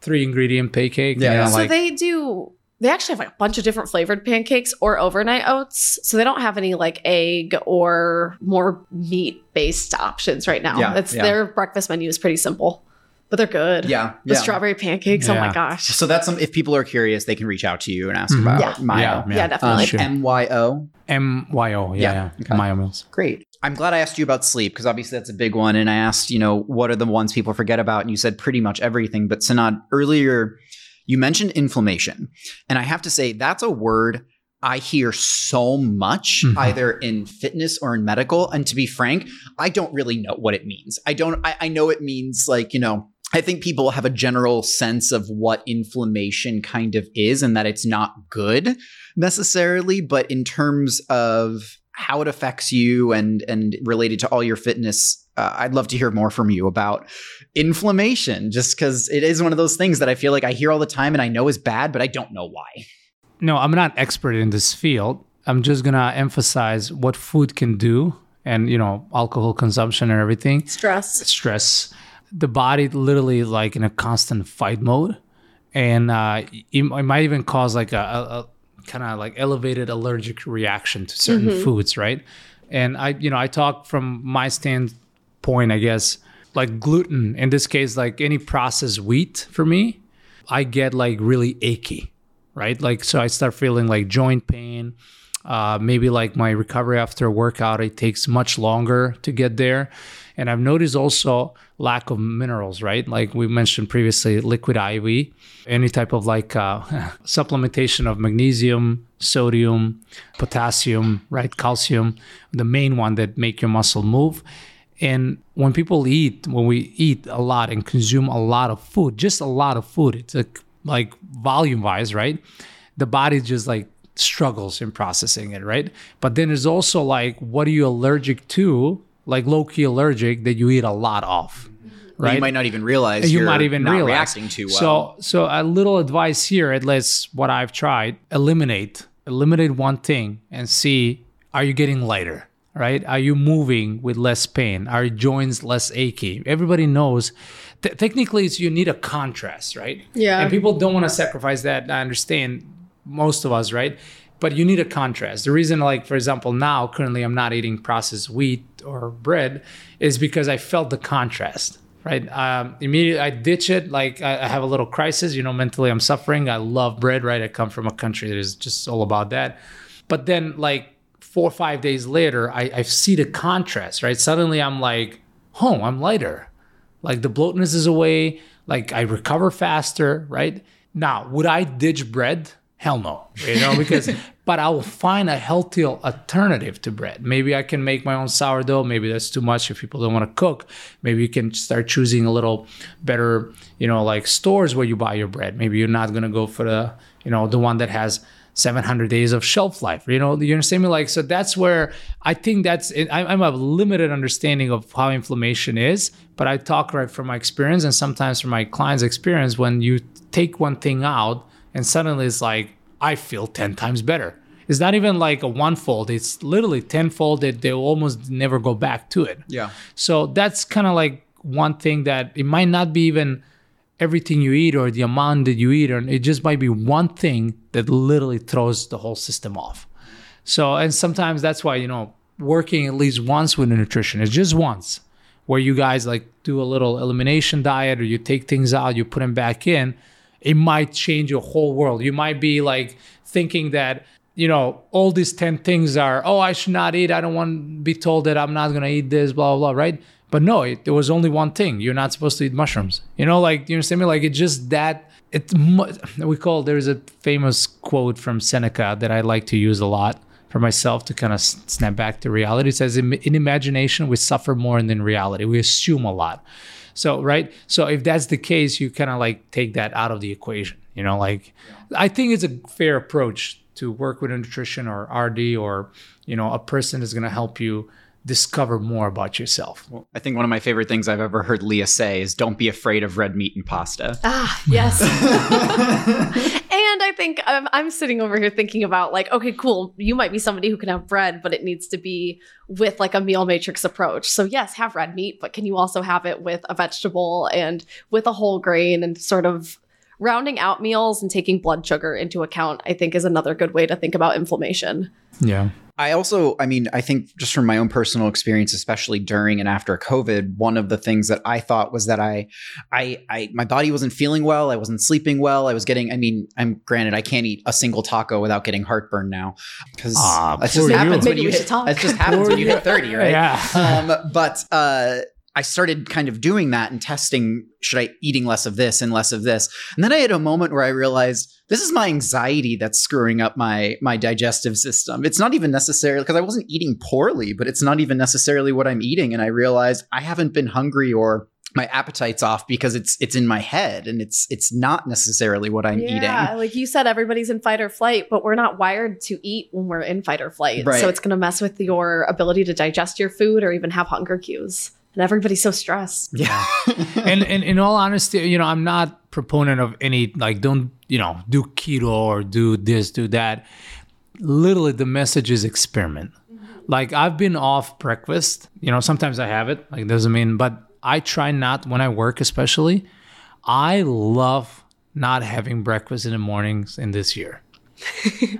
three ingredient pancake. Yeah. you know, so like, they do. They actually have like a bunch of different flavored pancakes or overnight oats. So they don't have any like egg or more meat based options right now. Yeah, it's yeah. their breakfast menu is pretty simple, but they're good. Yeah, The yeah. strawberry pancakes. Oh my gosh. So that's some. If people are curious, they can reach out to you and ask Mhm. about Yeah. Myo. Yeah, Yeah, Um, definitely. Sure. M Y O. M Y O. Yeah, Yeah, yeah. okay. Myo meals. Great. I'm glad I asked you about sleep because obviously that's a big one. And I asked, you know, what are the ones people forget about? And you said pretty much everything. But Senad, earlier you mentioned inflammation. And I have to say, that's a word I hear so much, Mhm. either in fitness or in medical. And to be frank, I don't really know what it means. I don't, I, I know it means like, you know, I think people have a general sense of what inflammation kind of is and that it's not good necessarily, but in terms of how it affects you and and related to all your fitness, uh, I'd love to hear more from you about inflammation, just because it is one of those things that I feel like I hear all the time and I know is bad, but I don't know why. No, I'm not expert in this field. I'm just gonna emphasize what food can do, and you know, alcohol consumption and everything. Stress. stress the body literally like in a constant fight mode and uh it, it might even cause like a, a, a kind of like elevated allergic reaction to certain foods right and i you know i talk from my standpoint i guess like gluten in this case like any processed wheat for me i get like really achy right? Like so i start feeling like joint pain. Uh, maybe like my recovery after a workout it takes much longer to get there. And i've noticed also lack of minerals right? Like we mentioned previously liquid iv any type of like uh, supplementation of magnesium sodium potassium right? Calcium the main one that make your muscle move and when people eat when we eat a lot and consume a lot of food just a lot of food it's like like volume wise right the body just like struggles in processing it, right? But then there's also like, what are you allergic to? Like low key allergic that you eat a lot of, right? You might not even realize you you're might even not realize. reacting too well. So, so a little advice here, at least what I've tried: eliminate, eliminate one thing, and see are you getting lighter. Right? Are you moving with less pain? Are your joints less achy? Everybody knows. T- technically, it's you need a contrast, right? Yeah. And people don't want to sacrifice that. I understand most of us, right? But you need a contrast. The reason, like for example, now currently I'm not eating processed wheat or bread, is because I felt the contrast right? Um, immediately I ditch it. Like I, I, have a little crisis, you know, mentally I'm suffering. I love bread, right? I come from a country that is just all about that. But then like four or five days later, I, I see the contrast, right? Suddenly I'm like, oh, I'm lighter. Like the bloatness is away. Like I recover faster, right? Now, would I ditch bread? Hell no, you know, because but I will find a healthier alternative to bread. Maybe I can make my own sourdough. Maybe that's too much if people don't want to cook. Maybe you can start choosing a little better, you know, like stores where you buy your bread. Maybe you're not gonna go for the, you know, the one that has 700 days of shelf life. You know, you understand me? Like, so that's where I think that's, I'm a limited understanding of how inflammation is, but I talk right from my experience and sometimes from my clients' experience when you take one thing out and suddenly it's like I feel 10 times better. It's not even like a one fold, it's literally tenfold that they almost never go back to it. Yeah. So that's kind of like one thing that it might not be even everything you eat or the amount that you eat, or it just might be one thing that literally throws the whole system off. So, and sometimes that's why, you know, working at least once with a nutrition is just once where you guys like do a little elimination diet or you take things out, you put them back in it might change your whole world. You might be like thinking that, you know, all these 10 things are, oh, I should not eat. I don't want to be told that I'm not going to eat this, blah, blah, blah, right? But no, it, there was only one thing. You're not supposed to eat mushrooms. You know, like, you understand me? Like, it's just that, it's, we call, there's a famous quote from Seneca that I like to use a lot for myself to kind of snap back to reality. It says, in, in imagination, we suffer more than in reality. We assume a lot. So, right? So, if that's the case, you kind of like take that out of the equation. You know, like yeah. I think it's a fair approach to work with a nutrition or RD or, you know, a person is going to help you discover more about yourself. Well, I think one of my favorite things I've ever heard Leah say is don't be afraid of red meat and pasta. Ah, yes. and I think I'm, I'm sitting over here thinking about like, okay, cool. You might be somebody who can have bread, but it needs to be with like a meal matrix approach. So yes, have red meat, but can you also have it with a vegetable and with a whole grain and sort of rounding out meals and taking blood sugar into account, I think is another good way to think about inflammation. Yeah. I also, I mean, I think just from my own personal experience, especially during and after COVID, one of the things that I thought was that I, I, I, my body wasn't feeling well. I wasn't sleeping well. I was getting, I mean, I'm granted, I can't eat a single taco without getting heartburn now because ah, that just happens when Maybe you hit, that just happens when you hit 30, right? Yeah. um, but, uh, I started kind of doing that and testing should I eating less of this and less of this. And then I had a moment where I realized this is my anxiety that's screwing up my my digestive system. It's not even necessarily because I wasn't eating poorly, but it's not even necessarily what I'm eating. And I realized I haven't been hungry or my appetite's off because it's it's in my head and it's it's not necessarily what I'm yeah, eating. Yeah, like you said, everybody's in fight or flight, but we're not wired to eat when we're in fight or flight. Right. So it's going to mess with your ability to digest your food or even have hunger cues and everybody's so stressed. Yeah. and, and in all honesty, you know, I'm not proponent of any like don't, you know, do keto or do this, do that. Literally the message is experiment. Mm-hmm. Like I've been off breakfast, you know, sometimes I have it, like doesn't mean but I try not when I work especially. I love not having breakfast in the mornings in this year.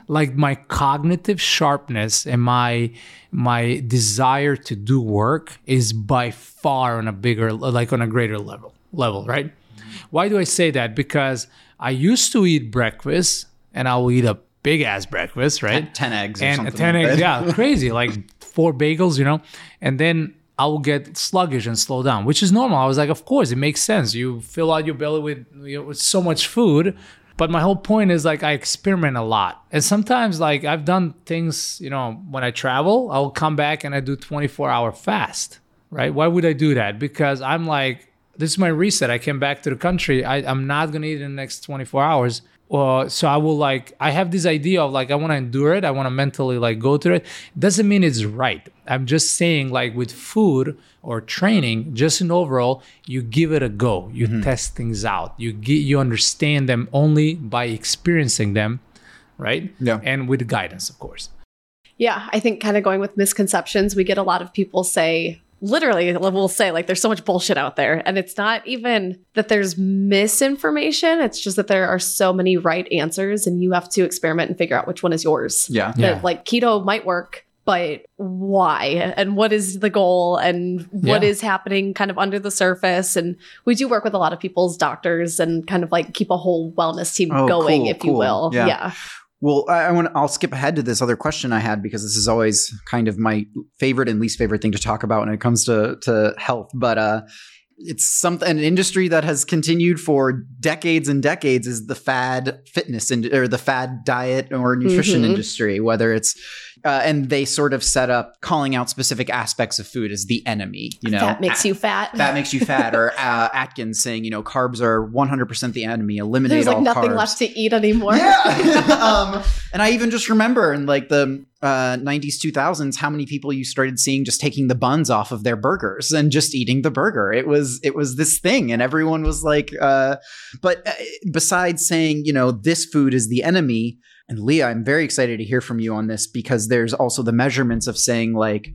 Like my cognitive sharpness and my my desire to do work is by far on a bigger like on a greater level level right mm-hmm. why do i say that because i used to eat breakfast and i will eat a big ass breakfast right 10 eggs and 10 like eggs yeah crazy like four bagels you know and then I will get sluggish and slow down, which is normal. I was like, of course, it makes sense. You fill out your belly with, you know, with so much food, but my whole point is like I experiment a lot. And sometimes like I've done things, you know, when I travel, I'll come back and I do 24 hour fast, right? Why would I do that? Because I'm like, this is my reset. I came back to the country. I, I'm not to eat in the next 24 hours. Uh, so I will like I have this idea of like I want to endure it. I want to mentally like go through it. Doesn't mean it's right. I'm just saying like with food or training, just in overall, you give it a go. You mm-hmm. test things out. You get you understand them only by experiencing them, right? Yeah. And with guidance, of course. Yeah, I think kind of going with misconceptions, we get a lot of people say, literally, we'll say, like, there's so much bullshit out there. And it's not even that there's misinformation, it's just that there are so many right answers, and you have to experiment and figure out which one is yours. Yeah. Yeah. That, like, keto might work. But why? And what is the goal? And what Yeah. is happening kind of under the surface? And we do work with a lot of people's doctors and kind of like keep a whole wellness team Oh, going, cool, if you will. Yeah. yeah. Well, I, I want. I'll skip ahead to this other question I had because this is always kind of my favorite and least favorite thing to talk about when it comes to to health. But uh, it's something an industry that has continued for decades and decades is the fad fitness and or the fad diet or nutrition Mhm. industry. Whether it's uh, and they sort of set up calling out specific aspects of food as the enemy. You know, that makes you fat. That makes you fat, or uh, Atkins saying, you know, carbs are 100% the enemy. Eliminate all carbs. There's like all nothing carbs. left to eat anymore. Yeah. um, and I even just remember in like the uh, 90s, 2000s, how many people you started seeing just taking the buns off of their burgers and just eating the burger. It was it was this thing, and everyone was like, uh, but uh, besides saying, you know, this food is the enemy. And Leah, I'm very excited to hear from you on this because there's also the measurements of saying like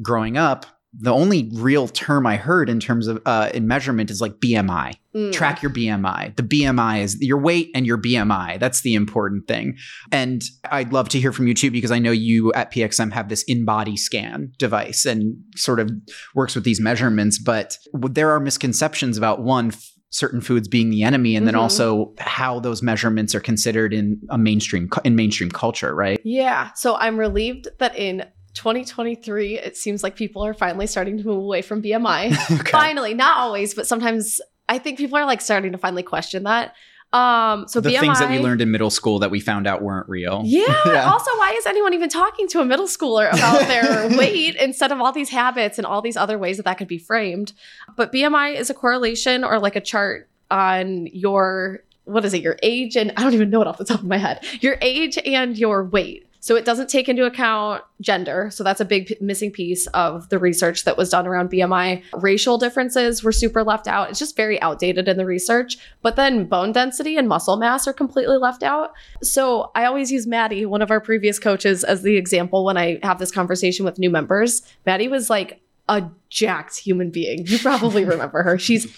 growing up. The only real term I heard in terms of uh, in measurement is like BMI Mm. track your BMI. The BMI is your weight and your BMI. That's the important thing. And I'd love to hear from you too, because I know you at PXM have this InBody scan device and sort of works with these measurements. But there are misconceptions about one, f- certain foods being the enemy, and then Mhm. also how those measurements are considered in a mainstream in mainstream culture, right? Yeah. So I'm relieved that in 2023, it seems like people are finally starting to move away from BMI. Finally, not always, but sometimes I think people are like starting to finally question that. Um, so the BMI, things that we learned in middle school that we found out weren't real. Yeah. Yeah. Also, why is anyone even talking to a middle schooler about their weight instead of all these habits and all these other ways that that could be framed? But BMI is a correlation or like a chart on your what is it? Your age and I don't even know it off the top of my head. Your age and your weight. So it doesn't take into account gender. So that's a big p- missing piece of the research that was done around BMI. Racial differences were super left out. It's just very outdated in the research. But then bone density and muscle mass are completely left out. So I always use Maddie, one of our previous coaches, as the example when I have this conversation with new members. Maddie was like a jacked human being. You probably remember her. She's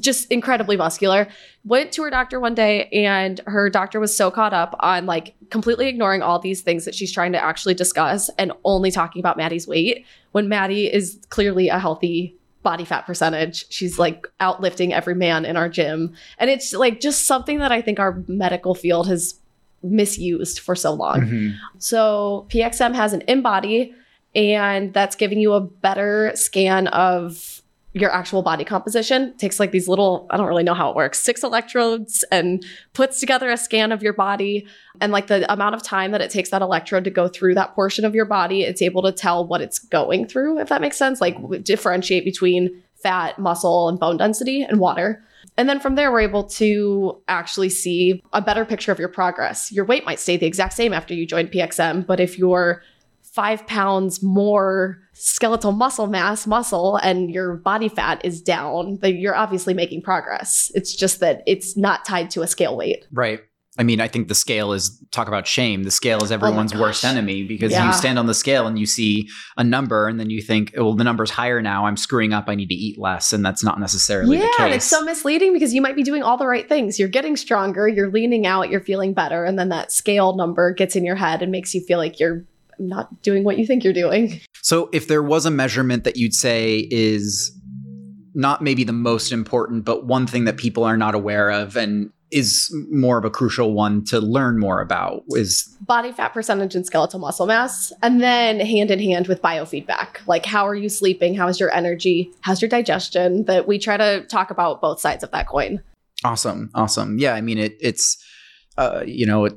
just incredibly muscular. Went to her doctor one day and her doctor was so caught up on like completely ignoring all these things that she's trying to actually discuss and only talking about Maddie's weight when Maddie is clearly a healthy body fat percentage. She's like outlifting every man in our gym. And it's like just something that I think our medical field has misused for so long. Mhm. So PXM has an InBody, and that's giving you a better scan of your actual body composition. takes like these little, I don't really know how it works, six electrodes and puts together a scan of your body. And like the amount of time that it takes that electrode to go through that portion of your body, it's able to tell what it's going through, if that makes sense. Like differentiate between fat, muscle, and bone density and water. And then from there, we're able to actually see a better picture of your progress. Your weight might stay the exact same after you join PXM, but if you're five pounds more skeletal muscle mass, muscle, and your body fat is down, then you're obviously making progress. It's just that it's not tied to a scale weight. Right. I mean, I think the scale is talk about shame. The scale is oh everyone's worst enemy because Yeah. you stand on the scale and you see a number and then you think, oh, well, the number's higher now. I'm screwing up. I need to eat less. And that's not necessarily yeah, the and it's so misleading because you might be doing all the right things. You're getting stronger, you're leaning out, you're feeling better, and then that scale number gets in your head and makes you feel like you're not doing what you think you're doing. so if there was a measurement that you'd say is not maybe the most important, but one thing that people are not aware of and is more of a crucial one to learn more about is body fat percentage and skeletal muscle mass, and then hand in hand with biofeedback. Like, how are you sleeping? How is your energy? How's your digestion? That we try to talk about both sides of that coin. Awesome, awesome. Yeah, I mean it. It's uh, you know, it,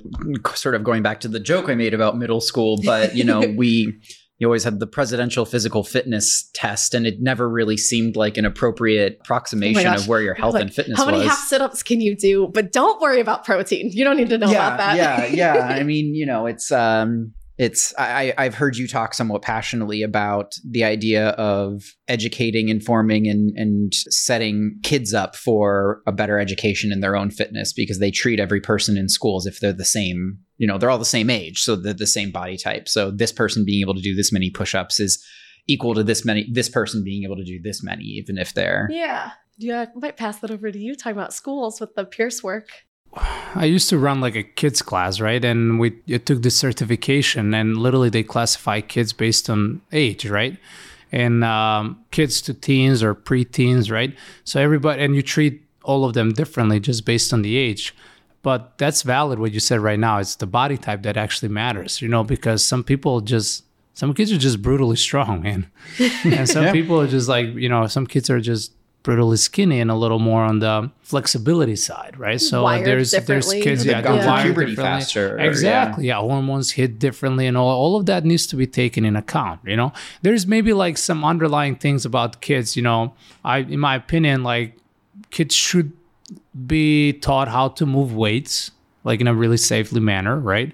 sort of going back to the joke I made about middle school, but you know, we you always had the presidential physical fitness test, and it never really seemed like an appropriate approximation gosh. of where your health Like, and fitness How many was. half sit ups can you do? But don't worry about protein. You don't need to know yeah, about that. yeah, yeah. I mean, you know, it's um, it's I, I've heard you talk somewhat passionately about the idea of educating, informing, and and setting kids up for a better education in their own fitness because they treat every person in schools if they're the same. You know, they're all the same age, so they're the same body type. So this person being able to do this many push-ups is equal to this many. This person being able to do this many, even if they're Yeah. Yeah, I might pass that over to you talking about schools with the Pierce work. I used to run like a kids class, right? And we it took this certification, and literally they classify kids based on age, right? And um, kids to teens or preteens, right? So everybody, and you treat all of them differently just based on the age. But that's valid what you said right now. It's the body type that actually matters, you know, because some people just some kids are just brutally strong, man, and some Yeah. people are just like you know, some kids are just brutally skinny and a little more on the flexibility side, right? So Wired there's there's kids They've yeah, gone they're through wired puberty differently. faster, or- Exactly. Yeah. hormones hit differently and all all of that needs to be taken in account, you know. There's maybe like some underlying things about kids, you know. I in my opinion like kids should be taught how to move weights like in a really safely manner, right?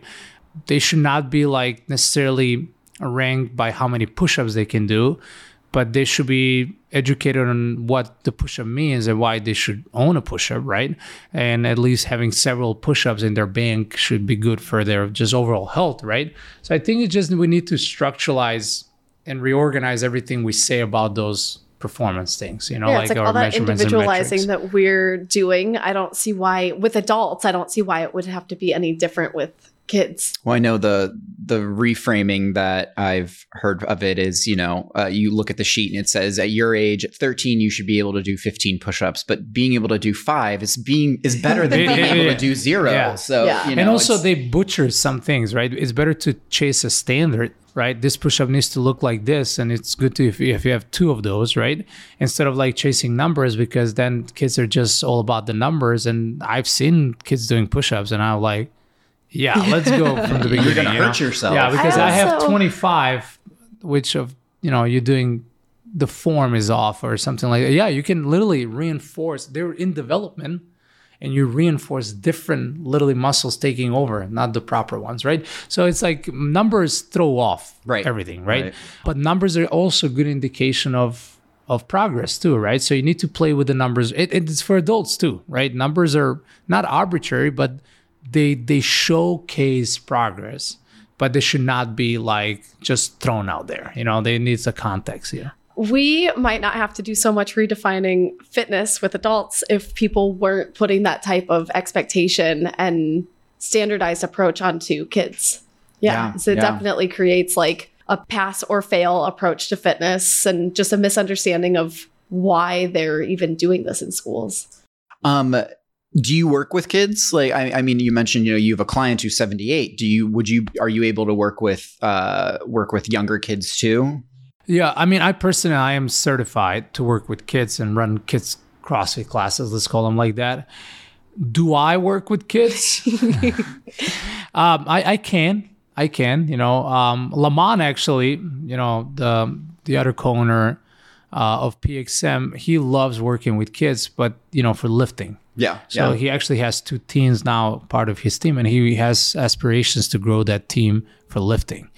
They should not be like necessarily ranked by how many push-ups they can do, but they should be educated on what the push-up means and why they should own a push-up, right? And at least having several push-ups in their bank should be good for their just overall health, right? So I think it's just we need to structuralize and reorganize everything we say about those performance things, you know, yeah, like, like our all that individualizing that we're doing. I don't see why with adults. I don't see why it would have to be any different with kids. Well, I know the the reframing that I've heard of it is, you know, uh, you look at the sheet and it says at your age, at 13, you should be able to do 15 push-ups, but being able to do five is being is better than being able to do zero. Yeah. So, Yeah. you know, and also they butcher some things right it's better to chase a standard right this push-up needs to look like this and it's good to if you, if you have two of those right instead of like chasing numbers because then kids are just all about the numbers and i've seen kids doing push-ups and i'm like yeah let's go from the beginning you're gonna you know? hurt yourself. yeah because I i, have also- 25 which of you know you're doing the form is off or something like that yeah you can literally reinforce they're in development and you reinforce different literally muscles taking over not the proper ones right so it's like numbers throw off Right. everything right? Right. but numbers are also a good indication of of progress too right so you need to play with the numbers it, it's for adults too right numbers are not arbitrary but they they showcase progress but they should not be like just thrown out there you know they need a context here We might not have to do so much redefining fitness with adults if people weren't putting that type of expectation and standardized approach onto kids. Yeah. Yeah, so it yeah. definitely creates like a pass or fail approach to fitness and just a misunderstanding of why they're even doing this in schools. Um, do you work with kids? Like, I, I mean, you mentioned, you know, you have a client who's 78. Do you, would you, are you able to work with, uh, work with younger kids too? Yeah, I mean, I personally, I am certified to work with kids and run kids CrossFit classes. Let's call them like that. Do I work with kids? um, I, I can, I can. You know, um, Lamont actually, you know, the the other co-owner uh, of PXM, he loves working with kids, but you know, for lifting. Yeah. So yeah. he actually has two teams now, part of his team, and he has aspirations to grow that team for lifting.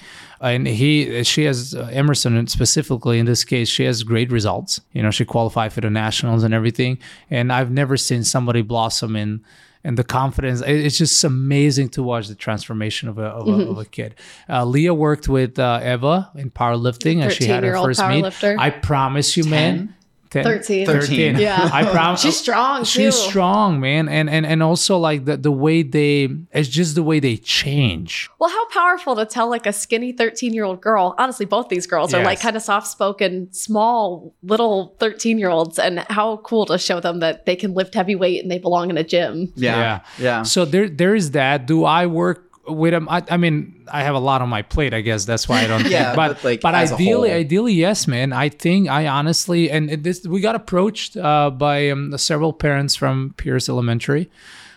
And he, she has uh, Emerson specifically in this case. She has great results. You know, she qualified for the nationals and everything. And I've never seen somebody blossom in and the confidence. It's just amazing to watch the transformation of a of, a, of a kid. Uh, Leah worked with uh, Eva in powerlifting, and she had her first meet. I promise you, man. 10? 13. 13. Yeah. I promise. She's strong She's too. strong, man, and and and also like the the way they, it's just the way they change. Well, how powerful to tell like a skinny 13 year old girl. Honestly, both these girls are like kind of soft spoken, small, little 13 year olds. And how cool to show them that they can lift heavy weight and they belong in a gym. yeah. Yeah. So there there is that. Do I work with them? I, I mean, I have a lot on my plate. I guess that's why I don't. Yeah, think. but but, like, but ideally, ideally, yes, man. I think I honestly, and it- this we got approached uh, by um, several parents from Pierce Elementary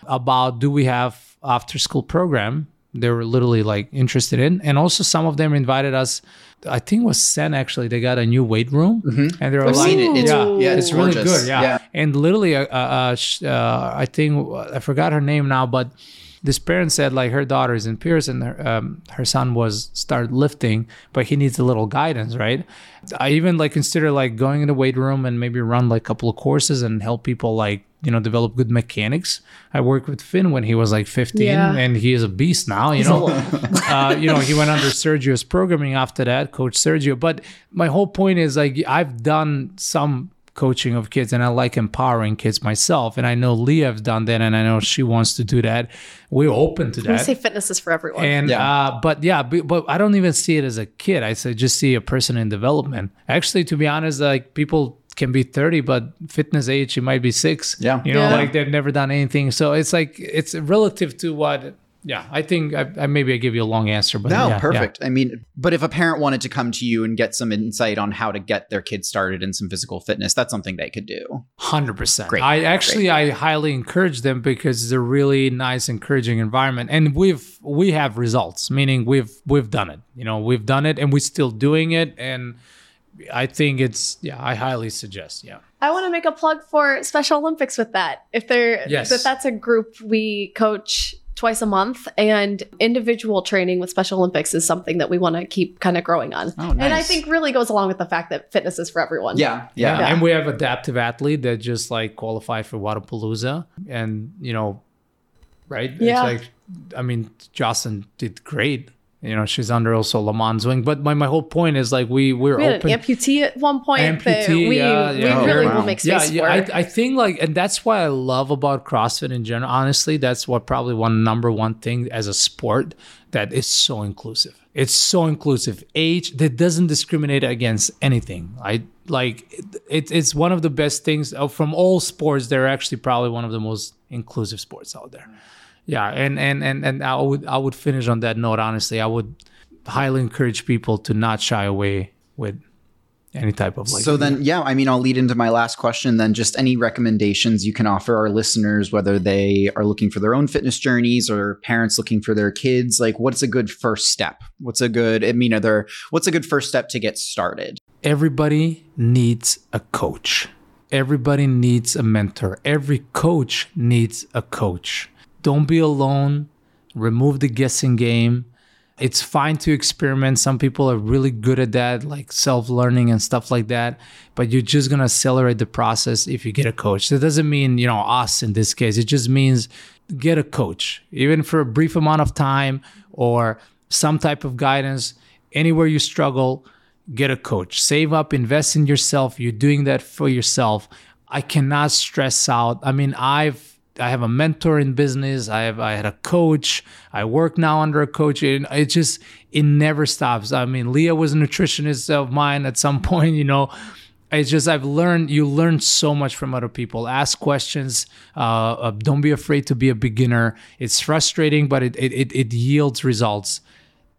about do we have after school program they were literally like interested in and also some of them invited us i think it was Senn actually they got a new weight room and they're I've like seen it. It's, yeah, yeah, it's, really good yeah. and literally uh, uh, uh, uh, i think i forgot her name now but this parent said like her daughter is in Pierce and her, um, her son was started lifting, but he needs a little guidance, right? I even like consider like going in the weight room and maybe run like a couple of courses and help people like you know develop good mechanics. I worked with Finn when he was like 15, Yeah. and he is a beast now. You know, uh, you know he went under Sergio's programming after that, Coach Sergio. But my whole point is like I've done some coaching of kids and I like empowering kids myself and I know Leah have done that and I know she wants to do that. We're open to We that. say fitness is for everyone. And Yeah. uh, but yeah, but, but I don't even see it as a kid. I say just see a person in development. Actually, to be honest, like people can be 30, but fitness age, you might be six. Yeah. You know, Yeah. like they've never done anything. So it's like it's relative to what yeah, I think I, I maybe I give you a long answer, but No, yeah, yeah. perfect. I mean, but if a parent wanted to come to you and get some insight on how to get their kids started in some physical fitness, that's something they could do. Hundred percent. Great, I actually I highly encourage them because it's a really nice, encouraging environment, and we've we have results. Meaning we've we've done it. You know, we've done it, and we're still doing it. And I think it's yeah. I highly suggest. Yeah. I want to make a plug for Special Olympics with that. If they're Yes. that that's a group we coach twice a month and individual training with Special Olympics is something that we want to keep kind of growing on. Oh, And I think really goes along with the fact that fitness is for everyone. Yeah, yeah. And we have adaptive athlete that just like qualified for Wodapalooza, and you know, right? Yeah. It's like, I mean, Jocelyn did great. You know, she's under also Lamont's wing. But my, my whole point is like we we're We had open. an amputee at one point Amputee, we, yeah, yeah. we Oh, really wow. will make yeah, space yeah for. I, I think like, and that's why I love about CrossFit in general. Honestly, that's what probably one number one thing as a sport that is so inclusive. It's so inclusive. Age that doesn't discriminate against anything. I like it, it's one of the best things uh, from all sports. They're actually probably one of the most inclusive sports out there. Yeah, and and and and I would I would finish on that note. Honestly, I would highly encourage people to not shy away with any type of like. so then, yeah, I mean, I'll lead into my last question. Then, just any recommendations you can offer our listeners, whether they are looking for their own fitness journeys or parents looking for their kids. Like, what's a good first step? What's a good? I mean, are there? What's a good first step to get started? everybody needs a coach. Everybody needs a mentor. Every coach needs a coach. Don't be alone. Remove the guessing game. It's fine to experiment. Some people are really good at that, like self learning and stuff like that. But you're just going to accelerate the process if you get a coach. That doesn't mean, you know, us in this case. It just means get a coach, even for a brief amount of time or some type of guidance. Anywhere you struggle, get a coach. Save up, invest in yourself. You're doing that for yourself. I cannot stress out. I mean, I've I have a mentor in business. I have I had a coach. I work now under a coach. and it just it never stops. I mean, Leah was a nutritionist of mine at some point. You know, it's just I've learned. You learn so much from other people. Ask questions. Uh, don't be afraid to be a beginner. It's frustrating, but it it it, it yields results.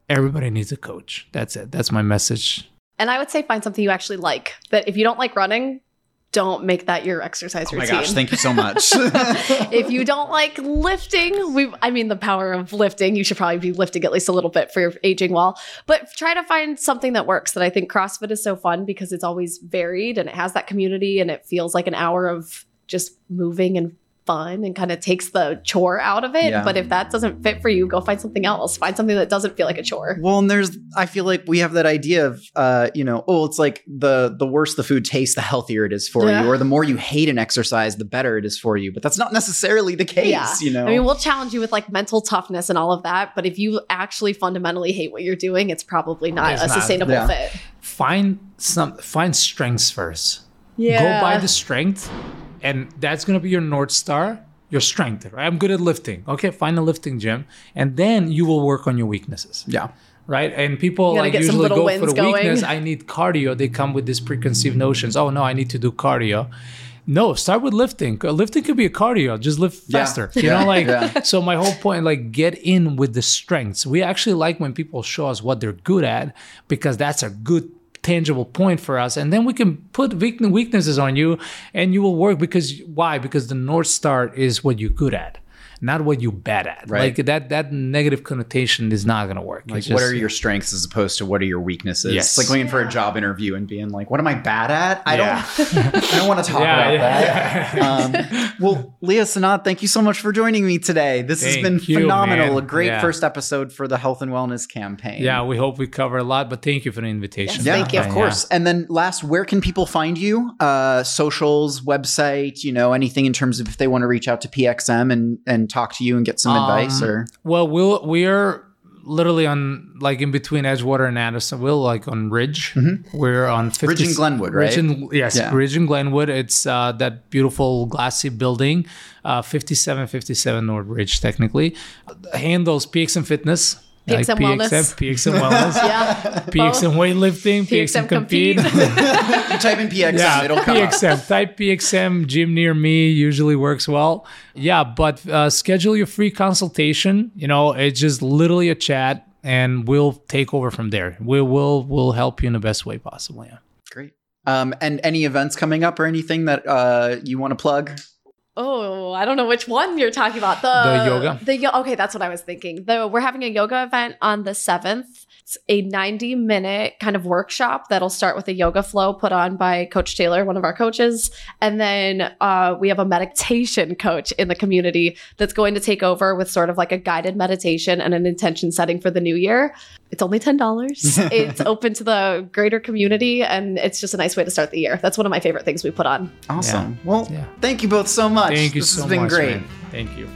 Everybody needs a coach. That's it. That's my message. and I would say find something you actually like. That if you don't like running, don't make that your exercise routine. Oh my routine. gosh, thank you so much. if you don't like lifting, we I mean the power of lifting, you should probably be lifting at least a little bit for your aging well. But try to find something that works. That I think CrossFit is so fun because it's always varied and it has that community and it feels like an hour of just moving and fun and kind of takes the chore out of it. Yeah. But if that doesn't fit for you, go find something else. Find something that doesn't feel like a chore. Well, and there's I feel like we have that idea of uh, you know, oh, it's like the the worse the food tastes, the healthier it is for Yeah. you, or the more you hate an exercise, the better it is for you. But that's not necessarily the case, Yeah. you know. I mean, we'll challenge you with like mental toughness and all of that, but if you actually fundamentally hate what you're doing, it's probably not It's a not. sustainable Yeah. fit. Find some find strengths first. Yeah. Go by the strength, and that's gonna be your north star. Your strength, right? I'm good at lifting. Okay, find a lifting gym, and then you will work on your weaknesses. yeah. right? And people like usually go for wins the weakness. I need cardio. They come with these preconceived notions. Oh no, I need to do cardio. No, start with lifting. Uh, lifting could be a cardio. Just lift Yeah. faster. You Yeah. know, like Yeah. so. My whole point, like, get in with the strengths. We actually like when people show us what they're good at because that's a good tangible point for us. And then we can put weaknesses on you and you will work because why? Because the north star is what you're good at not what you're bad at. Right. Like that that negative connotation is not gonna work. Like, It's what just- are your strengths as opposed to what are your weaknesses? Yes. It's like going in for a job interview and being like, "What am I bad at? I Yeah. don't, I don't want to talk Yeah, about yeah. that." Um, well, Leah Senad, thank you so much for joining me today. This has been you, phenomenal. man. A great Yeah. first episode for the health and wellness campaign. Yeah, we hope we cover a lot, but thank you for the invitation. Yes, Yeah, Thank you. of course. And then last, where can people find you? Uh, socials, website, you know, anything in terms of if they want to reach out to PXM and and talk to you and get some advice Um, or Well, we'll we're literally on like in between Edgewater and Addison. We're like on Ridge. We're on 50, Mm-hmm. Ridge and Glenwood, right? Ridge and, yes, Yeah. Ridge and Glenwood. It's uh, that beautiful glassy building, uh, 5757 North Ridge, technically. Handles peaks and Fitness. PXM Wellness. PXM Wellness, Yeah. PXM weightlifting, PXM, PXM compete. compete. you type in PXM, yeah, it'll come up. PXM. Type PXM. Gym near me usually works well. Yeah, but uh, schedule your free consultation. You know, it's just literally a chat, and we'll take over from there. We will we'll help you in the best way possible. Yeah. Great. Um, and any events coming up or anything that uh, you want to plug? Oh, I don't know which one you're talking about. The, The yoga? The okay, that's what I was thinking. The we're having a yoga event on the seventh. It's a 90 minute kind of workshop that'll start with a yoga flow put on by Coach Taylor, one of our coaches, and then uh, we have a meditation coach in the community that's going to take over with sort of like a guided meditation and an intention setting for the new year. It's only ten dollars. it's open to the greater community, and it's just a nice way to start the year. That's one of my favorite things we put on. Awesome. Well, Yeah. thank you both so much. Thank you this so has been much. great. man. Thank you.